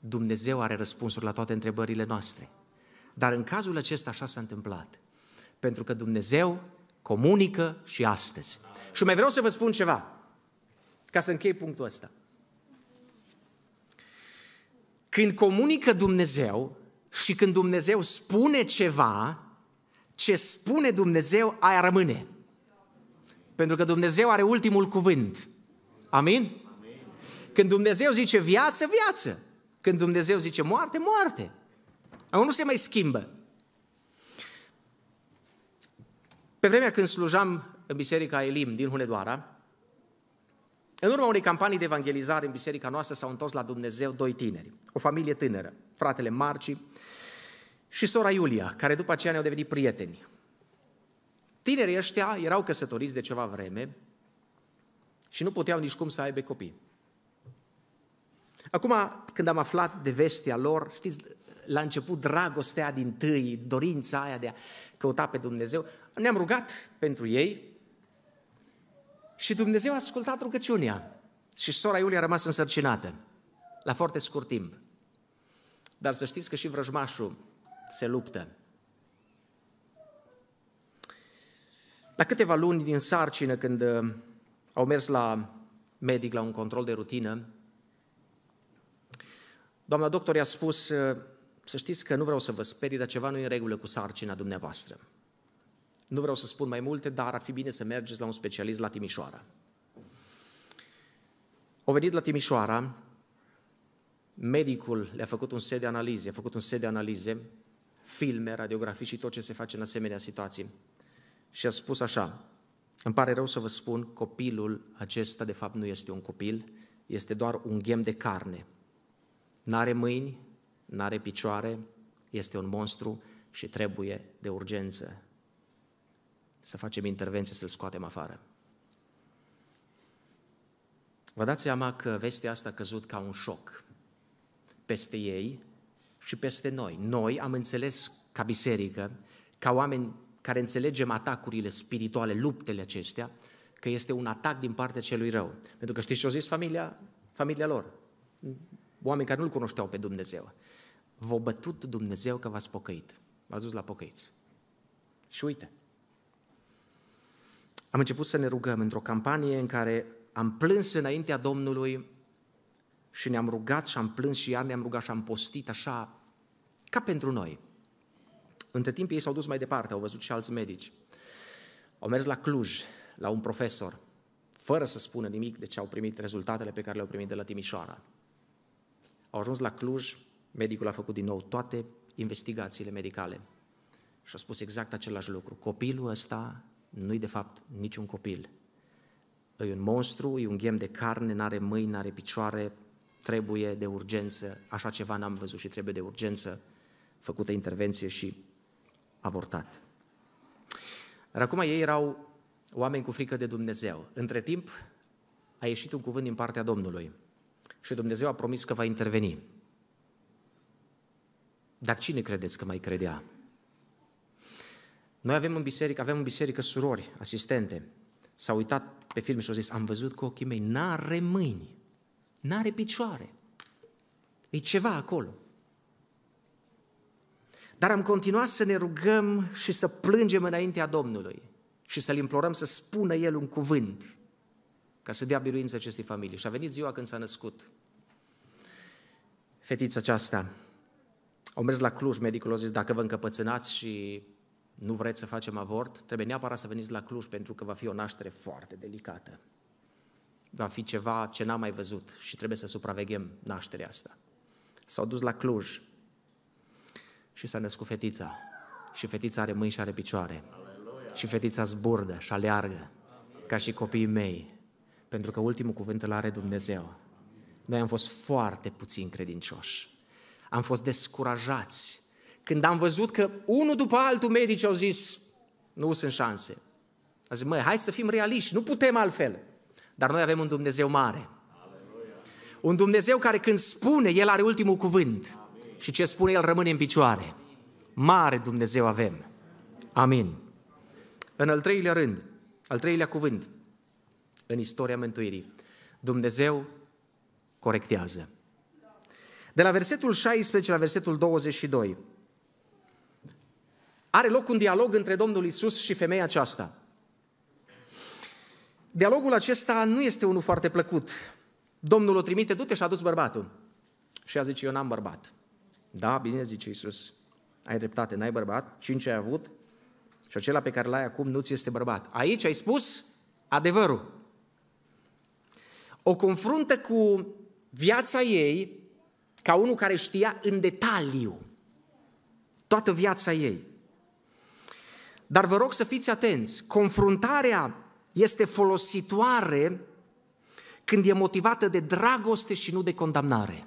Dumnezeu are răspunsuri la toate întrebările noastre. Dar în cazul acesta așa s-a întâmplat. Pentru că Dumnezeu comunică și astăzi. Și mai vreau să vă spun ceva, ca să închei punctul ăsta. Când comunică Dumnezeu și când Dumnezeu spune ceva, ce spune Dumnezeu, aia rămâne. Pentru că Dumnezeu are ultimul cuvânt. Amin? Când Dumnezeu zice viață, viață. Când Dumnezeu zice moarte, moarte. Acum nu se mai schimbă. Pe vremea când slujam în Biserica Elim din Hunedoara, în urma unei campanii de evangelizare în biserica noastră s-au întors la Dumnezeu doi tineri, o familie tânără, fratele Marci și sora Iulia, care după aceea ne-au devenit prieteni. Tinerii ăștia erau căsătoriți de ceva vreme și nu puteau nici cum să aibă copii. Acum, când am aflat de vestea lor, știți, la început dragostea din tâi, dorința aia de a căuta pe Dumnezeu, ne-am rugat pentru ei și Dumnezeu a ascultat rugăciunea. Și sora Iulia a rămas însărcinată, la foarte scurt timp. Dar să știți că și vrăjmașul se luptă. La câteva luni din sarcină, când uh, au mers la medic la un control de rutină, doamna doctor i-a spus, uh, să știți că nu vreau să vă sperii, dar ceva nu e în regulă cu sarcina dumneavoastră. Nu vreau să spun mai multe, dar ar fi bine să mergeți la un specialist la Timișoara. Au venit la Timișoara, medicul le-a făcut un set de analize, a făcut un set de analize, filme, radiografii și tot ce se face în asemenea situații. Și a spus așa, îmi pare rău să vă spun, copilul acesta de fapt nu este un copil, este doar un ghem de carne. N-are mâini, n-are picioare, este un monstru și trebuie de urgență să facem intervenție să-l scoatem afară. Vă dați seama că vestea asta a căzut ca un șoc peste ei și peste noi. Noi am înțeles ca biserică, ca oameni care înțelegem atacurile spirituale, luptele acestea, că este un atac din partea celui rău. Pentru că știți ce au zis familia, familia lor? Oameni care nu-L cunoșteau pe Dumnezeu. V-a bătut Dumnezeu că v-ați pocăit. V-ați dus la pocăiți. Și uite, am început să ne rugăm într-o campanie în care am plâns înaintea Domnului și ne-am rugat și am plâns și iar ne-am rugat și am postit așa, ca pentru noi. Între timp ei s-au dus mai departe, au văzut și alți medici. Au mers la Cluj, la un profesor, fără să spună nimic de ce au primit rezultatele pe care le-au primit de la Timișoara. Au ajuns la Cluj, medicul a făcut din nou toate investigațiile medicale și a spus exact același lucru. Copilul ăsta nu-i de fapt niciun copil. e un monstru, e un ghem de carne, n-are mâini, n-are picioare, trebuie de urgență, așa ceva n-am văzut și trebuie de urgență făcută intervenție și avortat. Dar acum ei erau oameni cu frică de Dumnezeu. Între timp a ieșit un cuvânt din partea Domnului și Dumnezeu a promis că va interveni. Dar cine credeți că mai credea? Noi avem în biserică, avem în biserică surori, asistente. S-au uitat pe film și au zis, am văzut cu ochii mei, n-are mâini, n-are picioare. E ceva acolo. Dar am continuat să ne rugăm și să plângem înaintea Domnului și să-L implorăm să spună El un cuvânt ca să dea biruință acestei familii. Și a venit ziua când s-a născut fetița aceasta. Au mers la Cluj, medicul a zis, dacă vă încăpățânați și nu vreți să facem avort, trebuie neapărat să veniți la Cluj pentru că va fi o naștere foarte delicată. Va fi ceva ce n-am mai văzut și trebuie să supraveghem nașterea asta. S-au dus la Cluj și s-a născut fetița. Și fetița are mâini și are picioare. Aleluia. Și fetița zburdă și aleargă, ca și copiii mei, pentru că ultimul cuvânt îl are Dumnezeu. Noi am fost foarte puțin credincioși. Am fost descurajați când am văzut că unul după altul medici au zis, nu sunt șanse. A zis, măi, hai să fim realiști, nu putem altfel. Dar noi avem un Dumnezeu mare. Aleluia. Un Dumnezeu care când spune, El are ultimul cuvânt. Amin. Și ce spune, El rămâne în picioare. Mare Dumnezeu avem. Amin. În al treilea rând, al treilea cuvânt, în istoria mântuirii, Dumnezeu corectează. De la versetul 16 la versetul 22, are loc un dialog între Domnul Isus și femeia aceasta. Dialogul acesta nu este unul foarte plăcut. Domnul o trimite, du-te și adus bărbatul. Și a zice, eu n-am bărbat. Da, bine, zice Isus. Ai dreptate, n-ai bărbat, cinci ai avut și acela pe care l-ai acum nu ți este bărbat. Aici ai spus adevărul. O confruntă cu viața ei ca unul care știa în detaliu toată viața ei. Dar vă rog să fiți atenți, confruntarea este folositoare când e motivată de dragoste și nu de condamnare.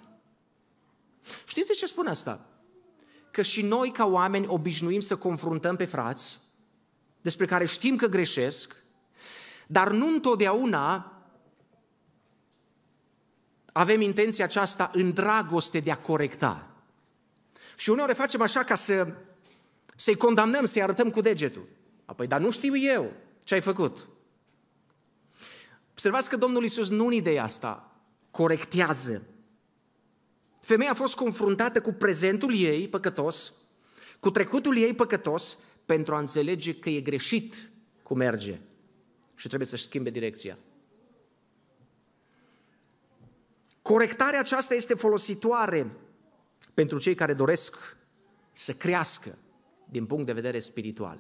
Știți de ce spun asta? Că și noi ca oameni obișnuim să confruntăm pe frați despre care știm că greșesc, dar nu întotdeauna avem intenția aceasta în dragoste de a corecta. Și uneori facem așa ca să să-i condamnăm, să-i arătăm cu degetul. Apoi, dar nu știu eu ce ai făcut. Observați că Domnul Iisus nu în ideea asta corectează. Femeia a fost confruntată cu prezentul ei păcătos, cu trecutul ei păcătos, pentru a înțelege că e greșit cum merge și trebuie să-și schimbe direcția. Corectarea aceasta este folositoare pentru cei care doresc să crească din punct de vedere spiritual.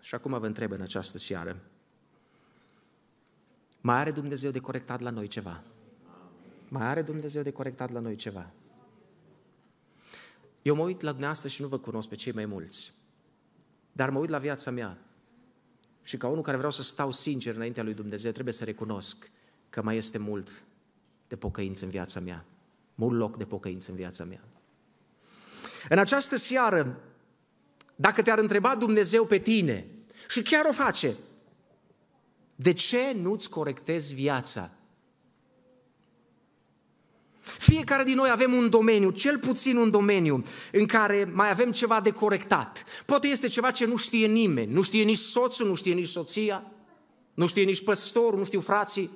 Și acum vă întreb în această seară, mai are Dumnezeu de corectat la noi ceva? Mai are Dumnezeu de corectat la noi ceva? Eu mă uit la dumneavoastră și nu vă cunosc pe cei mai mulți, dar mă uit la viața mea și ca unul care vreau să stau sincer înaintea lui Dumnezeu, trebuie să recunosc că mai este mult de pocăință în viața mea, mult loc de pocăință în viața mea. În această seară, dacă te-ar întreba Dumnezeu pe tine, și chiar o face, de ce nu-ți corectezi viața? Fiecare din noi avem un domeniu, cel puțin un domeniu, în care mai avem ceva de corectat. Poate este ceva ce nu știe nimeni, nu știe nici soțul, nu știe nici soția, nu știe nici păstorul, nu știu frații.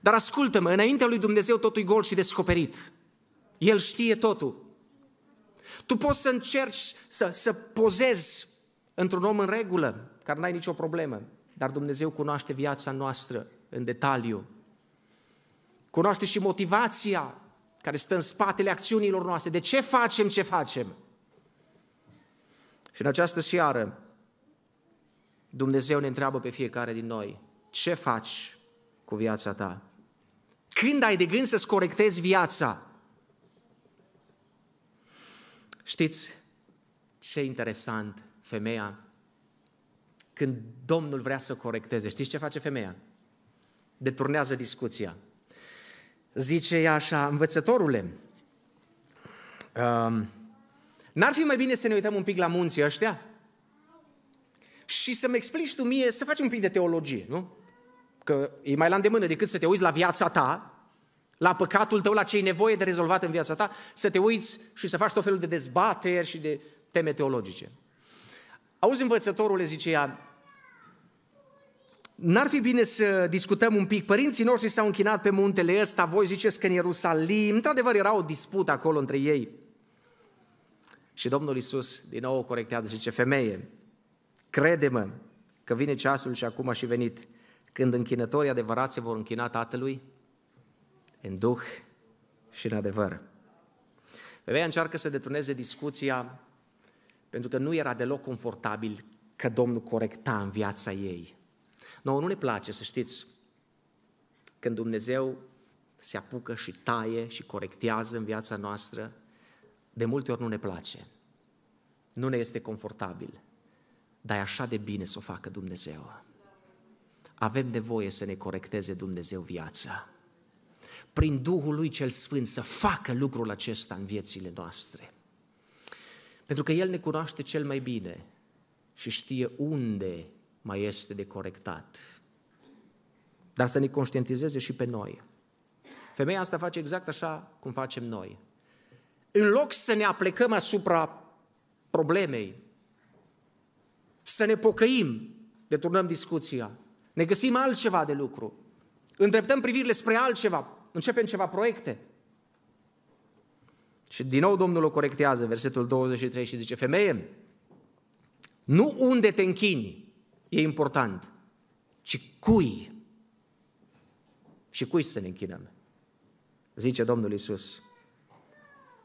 Dar ascultă-mă, înaintea lui Dumnezeu totul e gol și descoperit. El știe totul. Tu poți să încerci să, să pozezi într-un om în regulă, care n-ai nicio problemă, dar Dumnezeu cunoaște viața noastră în detaliu. Cunoaște și motivația care stă în spatele acțiunilor noastre. De ce facem ce facem? Și în această seară, Dumnezeu ne întreabă pe fiecare din noi, ce faci cu viața ta? Când ai de gând să-ți corectezi viața? Știți ce interesant? Femeia când Domnul vrea să corecteze. Știți ce face femeia? Deturnează discuția. Zice ea așa, învățătorule, um, n-ar fi mai bine să ne uităm un pic la munții ăștia? Și să-mi explici tu mie, să faci un pic de teologie, nu? Că e mai la îndemână decât să te uiți la viața ta, la păcatul tău, la ce e nevoie de rezolvat în viața ta, să te uiți și să faci tot felul de dezbateri și de teme teologice. Auzi învățătorul, le zice ea, N-ar fi bine să discutăm un pic. Părinții noștri s-au închinat pe muntele ăsta, voi ziceți că în Ierusalim. Într-adevăr era o dispută acolo între ei. Și Domnul Isus din nou o corectează și zice, femeie, crede-mă că vine ceasul și acum a și venit, când închinătorii adevărați se vor închina Tatălui în duh și în adevăr. Femeia încearcă să deturneze discuția pentru că nu era deloc confortabil că Domnul corecta în viața ei. Nouă nu ne place, să știți, când Dumnezeu se apucă și taie și corectează în viața noastră, de multe ori nu ne place. Nu ne este confortabil. Dar e așa de bine să o facă Dumnezeu. Avem nevoie să ne corecteze Dumnezeu viața. Prin Duhul Lui cel Sfânt să facă lucrul acesta în viețile noastre. Pentru că El ne cunoaște cel mai bine și știe unde mai este de corectat. Dar să ne conștientizeze și pe noi. Femeia asta face exact așa cum facem noi. În loc să ne aplecăm asupra problemei, să ne pocăim, deturnăm discuția, ne găsim altceva de lucru, îndreptăm privirile spre altceva, începem ceva proiecte. Și din nou Domnul o corectează, versetul 23 și zice, femeie, nu unde te închini, e important, ci cui și cui să ne închinăm. Zice Domnul Isus,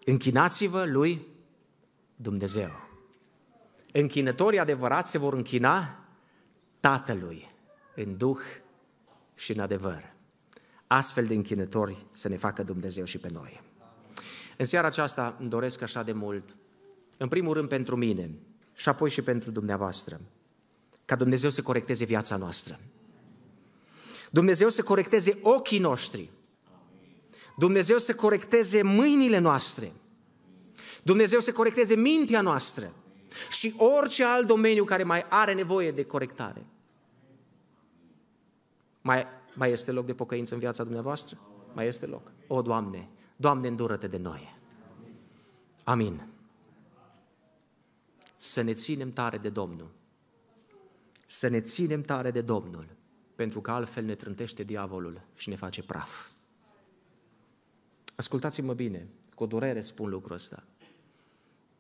închinați-vă lui Dumnezeu. Închinătorii adevărați se vor închina Tatălui în Duh și în adevăr. Astfel de închinători să ne facă Dumnezeu și pe noi. În seara aceasta îmi doresc așa de mult, în primul rând pentru mine și apoi și pentru dumneavoastră, ca Dumnezeu să corecteze viața noastră. Dumnezeu să corecteze ochii noștri. Dumnezeu să corecteze mâinile noastre. Dumnezeu să corecteze mintea noastră și orice alt domeniu care mai are nevoie de corectare. Mai, mai este loc de pocăință în viața dumneavoastră? Mai este loc. O, Doamne, Doamne, îndură-te de noi. Amin. Să ne ținem tare de Domnul să ne ținem tare de Domnul, pentru că altfel ne trântește diavolul și ne face praf. Ascultați-mă bine, cu o durere spun lucrul ăsta.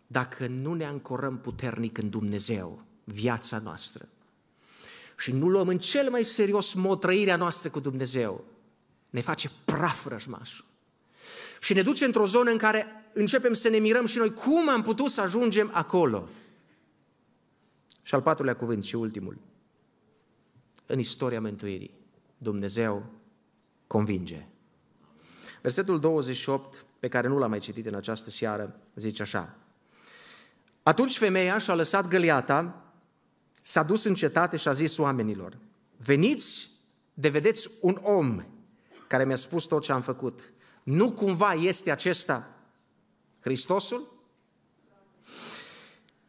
Dacă nu ne ancorăm puternic în Dumnezeu, viața noastră, și nu luăm în cel mai serios mod trăirea noastră cu Dumnezeu, ne face praf rășmașul. Și ne duce într-o zonă în care începem să ne mirăm și noi cum am putut să ajungem acolo. Și al patrulea cuvânt și ultimul. În istoria mântuirii, Dumnezeu convinge. Versetul 28, pe care nu l-am mai citit în această seară, zice așa. Atunci femeia și-a lăsat găliata, s-a dus în cetate și a zis oamenilor, veniți de vedeți un om care mi-a spus tot ce am făcut. Nu cumva este acesta Hristosul?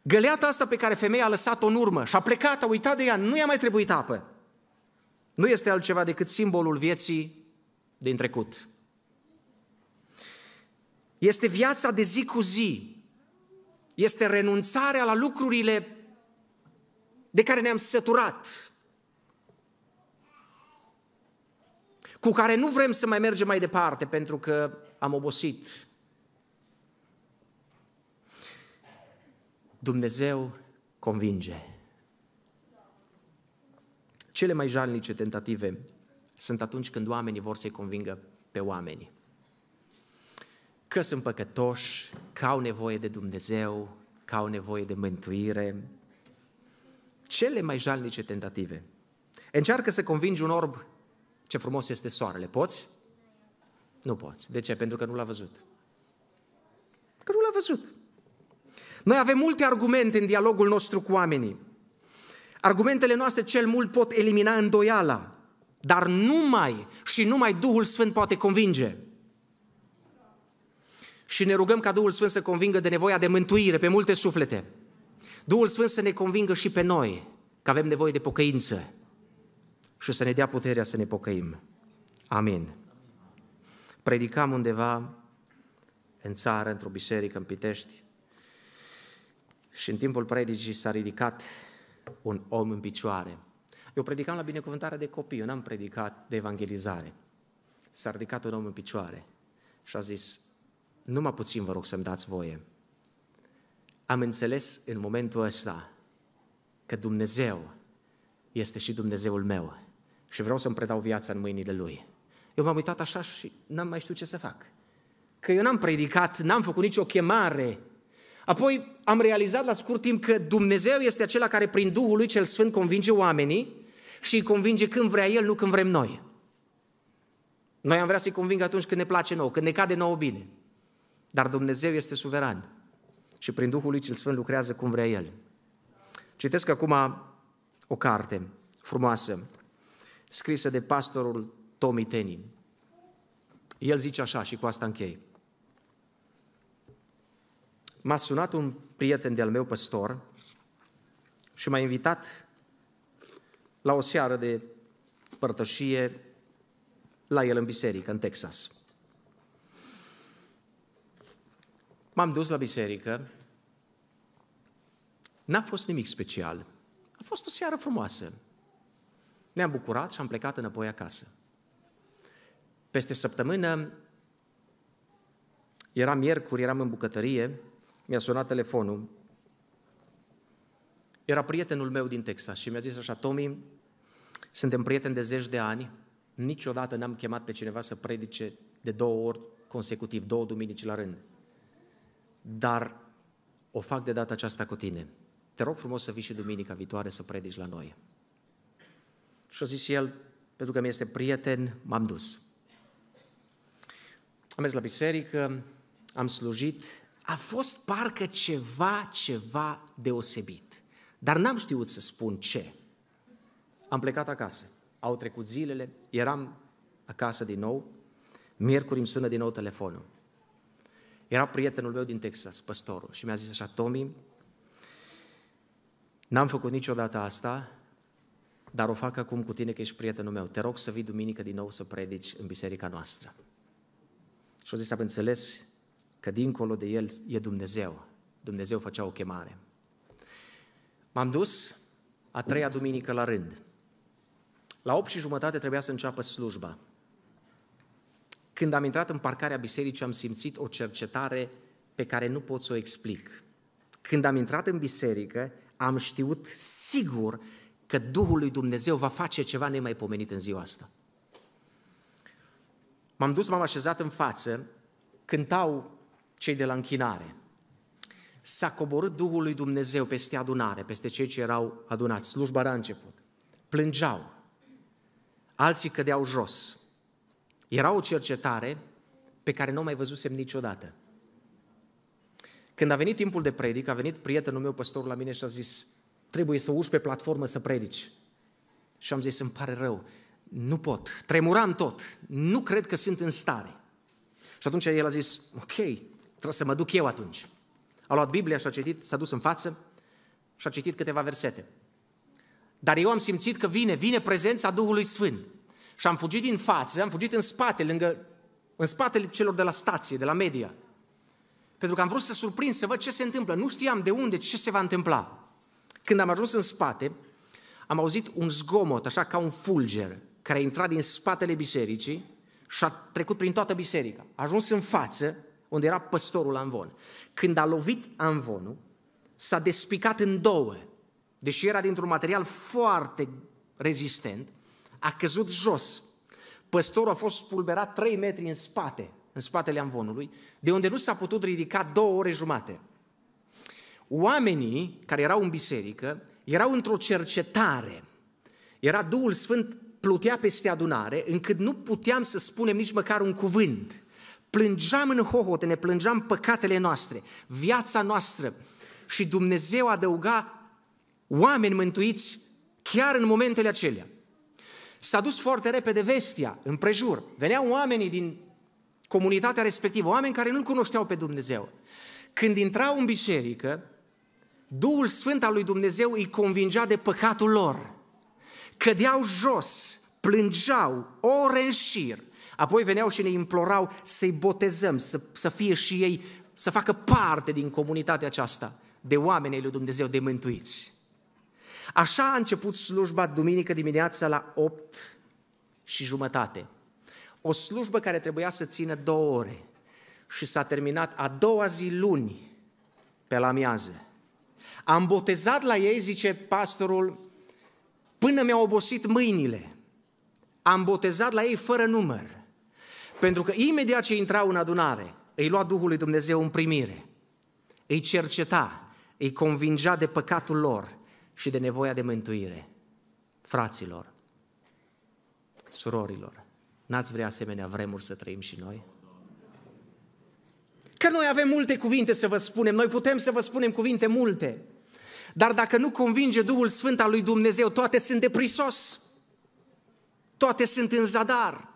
Găleata asta pe care femeia a lăsat-o în urmă și a plecat, a uitat de ea, nu i-a mai trebuit apă. Nu este altceva decât simbolul vieții din trecut. Este viața de zi cu zi. Este renunțarea la lucrurile de care ne-am săturat, cu care nu vrem să mai mergem mai departe pentru că am obosit, Dumnezeu convinge. Cele mai jalnice tentative sunt atunci când oamenii vor să-i convingă pe oameni. Că sunt păcătoși, că au nevoie de Dumnezeu, că au nevoie de mântuire. Cele mai jalnice tentative. Încearcă să convingi un orb ce frumos este soarele. Poți? Nu poți. De ce? Pentru că nu l-a văzut. Că nu l-a văzut. Noi avem multe argumente în dialogul nostru cu oamenii. Argumentele noastre cel mult pot elimina îndoiala, dar numai și numai Duhul Sfânt poate convinge. Și ne rugăm ca Duhul Sfânt să convingă de nevoia de mântuire pe multe suflete. Duhul Sfânt să ne convingă și pe noi că avem nevoie de pocăință și să ne dea puterea să ne pocăim. Amin. Predicam undeva în țară, într-o biserică în Pitești și în timpul predicii s-a ridicat un om în picioare. Eu predicam la binecuvântarea de copii, eu n-am predicat de evangelizare. S-a ridicat un om în picioare și a zis, numai puțin vă rog să-mi dați voie. Am înțeles în momentul ăsta că Dumnezeu este și Dumnezeul meu și vreau să-mi predau viața în mâinile Lui. Eu m-am uitat așa și n-am mai știut ce să fac. Că eu n-am predicat, n-am făcut nicio chemare. Apoi am realizat la scurt timp că Dumnezeu este acela care prin Duhul Lui cel Sfânt convinge oamenii și îi convinge când vrea El, nu când vrem noi. Noi am vrea să-i convingă atunci când ne place nou, când ne cade nouă bine. Dar Dumnezeu este suveran și prin Duhul Lui cel Sfânt lucrează cum vrea El. Citesc acum o carte frumoasă, scrisă de pastorul Tommy Tenney. El zice așa și cu asta închei. M-a sunat un prieten de-al meu păstor și m-a invitat la o seară de părtășie la el în biserică, în Texas. M-am dus la biserică, n-a fost nimic special, a fost o seară frumoasă. Ne-am bucurat și am plecat înapoi acasă. Peste săptămână, era miercuri, eram în bucătărie, mi-a sunat telefonul, era prietenul meu din Texas și mi-a zis așa, Tommy, suntem prieteni de zeci de ani, niciodată n-am chemat pe cineva să predice de două ori consecutiv, două duminici la rând. Dar o fac de data aceasta cu tine. Te rog frumos să vii și duminica viitoare să predici la noi. Și a zis el, pentru că mi este prieten, m-am dus. Am mers la biserică, am slujit, a fost parcă ceva, ceva deosebit. Dar n-am știut să spun ce. Am plecat acasă. Au trecut zilele, eram acasă din nou, miercuri îmi sună din nou telefonul. Era prietenul meu din Texas, păstorul, și mi-a zis așa, Tommy, n-am făcut niciodată asta, dar o fac acum cu tine că ești prietenul meu. Te rog să vii duminică din nou să predici în biserica noastră. Și o zis, am înțeles că dincolo de el e Dumnezeu. Dumnezeu făcea o chemare. M-am dus a treia duminică la rând. La 8 și jumătate trebuia să înceapă slujba. Când am intrat în parcarea bisericii, am simțit o cercetare pe care nu pot să o explic. Când am intrat în biserică, am știut sigur că Duhul lui Dumnezeu va face ceva nemaipomenit în ziua asta. M-am dus, m-am așezat în față, cântau cei de la închinare. S-a coborât Duhul lui Dumnezeu peste adunare, peste cei ce erau adunați. Slujba era început. Plângeau. Alții cădeau jos. Era o cercetare pe care nu o mai văzusem niciodată. Când a venit timpul de predic, a venit prietenul meu, păstorul, la mine și a zis, trebuie să urci pe platformă să predici. Și am zis, îmi pare rău, nu pot, tremuram tot, nu cred că sunt în stare. Și atunci el a zis, ok, trebuie să mă duc eu atunci. A luat Biblia și a citit, s-a dus în față și a citit câteva versete. Dar eu am simțit că vine, vine prezența Duhului Sfânt. Și am fugit din față, am fugit în spate, lângă, în spatele celor de la stație, de la media. Pentru că am vrut să surprind, să văd ce se întâmplă. Nu știam de unde, ce se va întâmpla. Când am ajuns în spate, am auzit un zgomot, așa ca un fulger, care a intrat din spatele bisericii și a trecut prin toată biserica. A ajuns în față, unde era păstorul Anvon. Când a lovit Anvonul, s-a despicat în două, deși era dintr-un material foarte rezistent, a căzut jos. Păstorul a fost spulberat 3 metri în spate, în spatele Anvonului, de unde nu s-a putut ridica două ore jumate. Oamenii care erau în biserică erau într-o cercetare. Era Duhul Sfânt plutea peste adunare, încât nu puteam să spunem nici măcar un cuvânt. Plângeam în hohote, ne plângeam păcatele noastre, viața noastră și Dumnezeu adăuga oameni mântuiți chiar în momentele acelea. S-a dus foarte repede vestia în prejur. Veneau oamenii din comunitatea respectivă, oameni care nu-L cunoșteau pe Dumnezeu. Când intrau în biserică, Duhul Sfânt al lui Dumnezeu îi convingea de păcatul lor. Cădeau jos, plângeau ore în șir, apoi veneau și ne implorau să-i botezăm, să, să fie și ei, să facă parte din comunitatea aceasta de oamenii lui Dumnezeu, de mântuiți. Așa a început slujba duminică dimineața la 8 și jumătate. O slujbă care trebuia să țină două ore și s-a terminat a doua zi luni pe la miază. Am botezat la ei, zice pastorul, până mi-au obosit mâinile. Am botezat la ei fără număr. Pentru că imediat ce intrau în adunare, îi lua Duhul lui Dumnezeu în primire, îi cerceta, îi convingea de păcatul lor și de nevoia de mântuire. Fraților, surorilor, n-ați vrea asemenea vremuri să trăim și noi? Că noi avem multe cuvinte să vă spunem, noi putem să vă spunem cuvinte multe, dar dacă nu convinge Duhul Sfânt al lui Dumnezeu, toate sunt de prisos, toate sunt în zadar.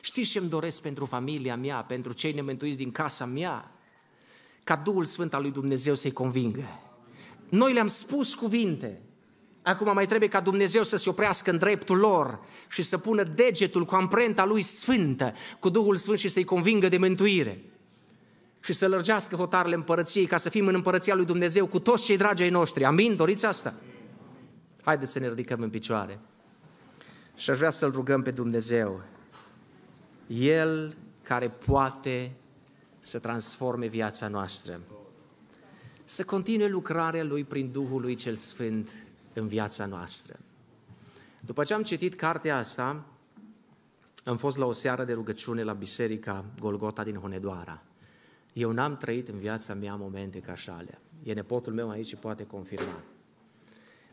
Știți ce îmi doresc pentru familia mea, pentru cei nemântuiți din casa mea? Ca Duhul Sfânt al lui Dumnezeu să-i convingă. Noi le-am spus cuvinte, Acum mai trebuie ca Dumnezeu să se oprească în dreptul lor și să pună degetul cu amprenta lui sfântă, cu Duhul Sfânt și să-i convingă de mântuire. Și să lărgească hotarele împărăției ca să fim în împărăția lui Dumnezeu cu toți cei dragi ai noștri. Amin? Doriți asta? Haideți să ne ridicăm în picioare. Și aș vrea să-L rugăm pe Dumnezeu. El care poate să transforme viața noastră. Să continue lucrarea Lui prin Duhul Lui cel Sfânt în viața noastră. După ce am citit cartea asta, am fost la o seară de rugăciune la Biserica Golgota din Honedoara. Eu n-am trăit în viața mea momente ca așa alea. E nepotul meu aici și poate confirma.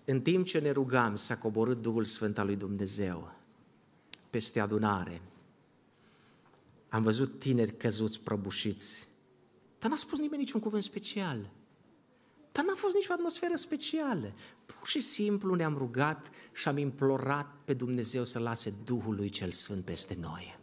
În timp ce ne rugam, s-a coborât Duhul Sfânt al lui Dumnezeu peste adunare. Am văzut tineri căzuți, prăbușiți. Dar n-a spus nimeni niciun cuvânt special. Dar n-a fost nicio atmosferă specială. Pur și simplu ne-am rugat și am implorat pe Dumnezeu să lase Duhul lui cel Sfânt peste noi.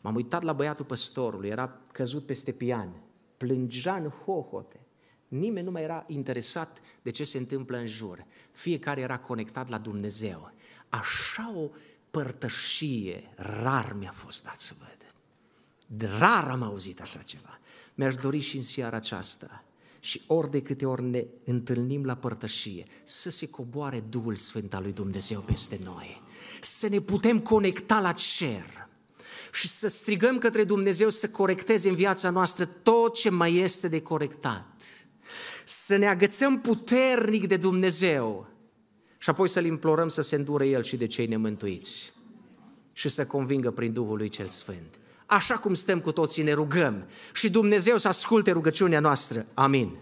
M-am uitat la băiatul păstorului, era căzut peste pian, plângea în hohote. Nimeni nu mai era interesat de ce se întâmplă în jur. Fiecare era conectat la Dumnezeu. Așa o părtășie rar mi-a fost dat să văd. Rar am auzit așa ceva. Mi-aș dori și în seara aceasta și ori de câte ori ne întâlnim la părtășie, să se coboare Duhul Sfânt al lui Dumnezeu peste noi, să ne putem conecta la cer. Și să strigăm către Dumnezeu să corecteze în viața noastră tot ce mai este de corectat. Să ne agățăm puternic de Dumnezeu. Și apoi să-L implorăm să se îndure El și de cei nemântuiți. Și să convingă prin Duhul lui cel Sfânt așa cum stăm cu toții, ne rugăm și Dumnezeu să asculte rugăciunea noastră. Amin.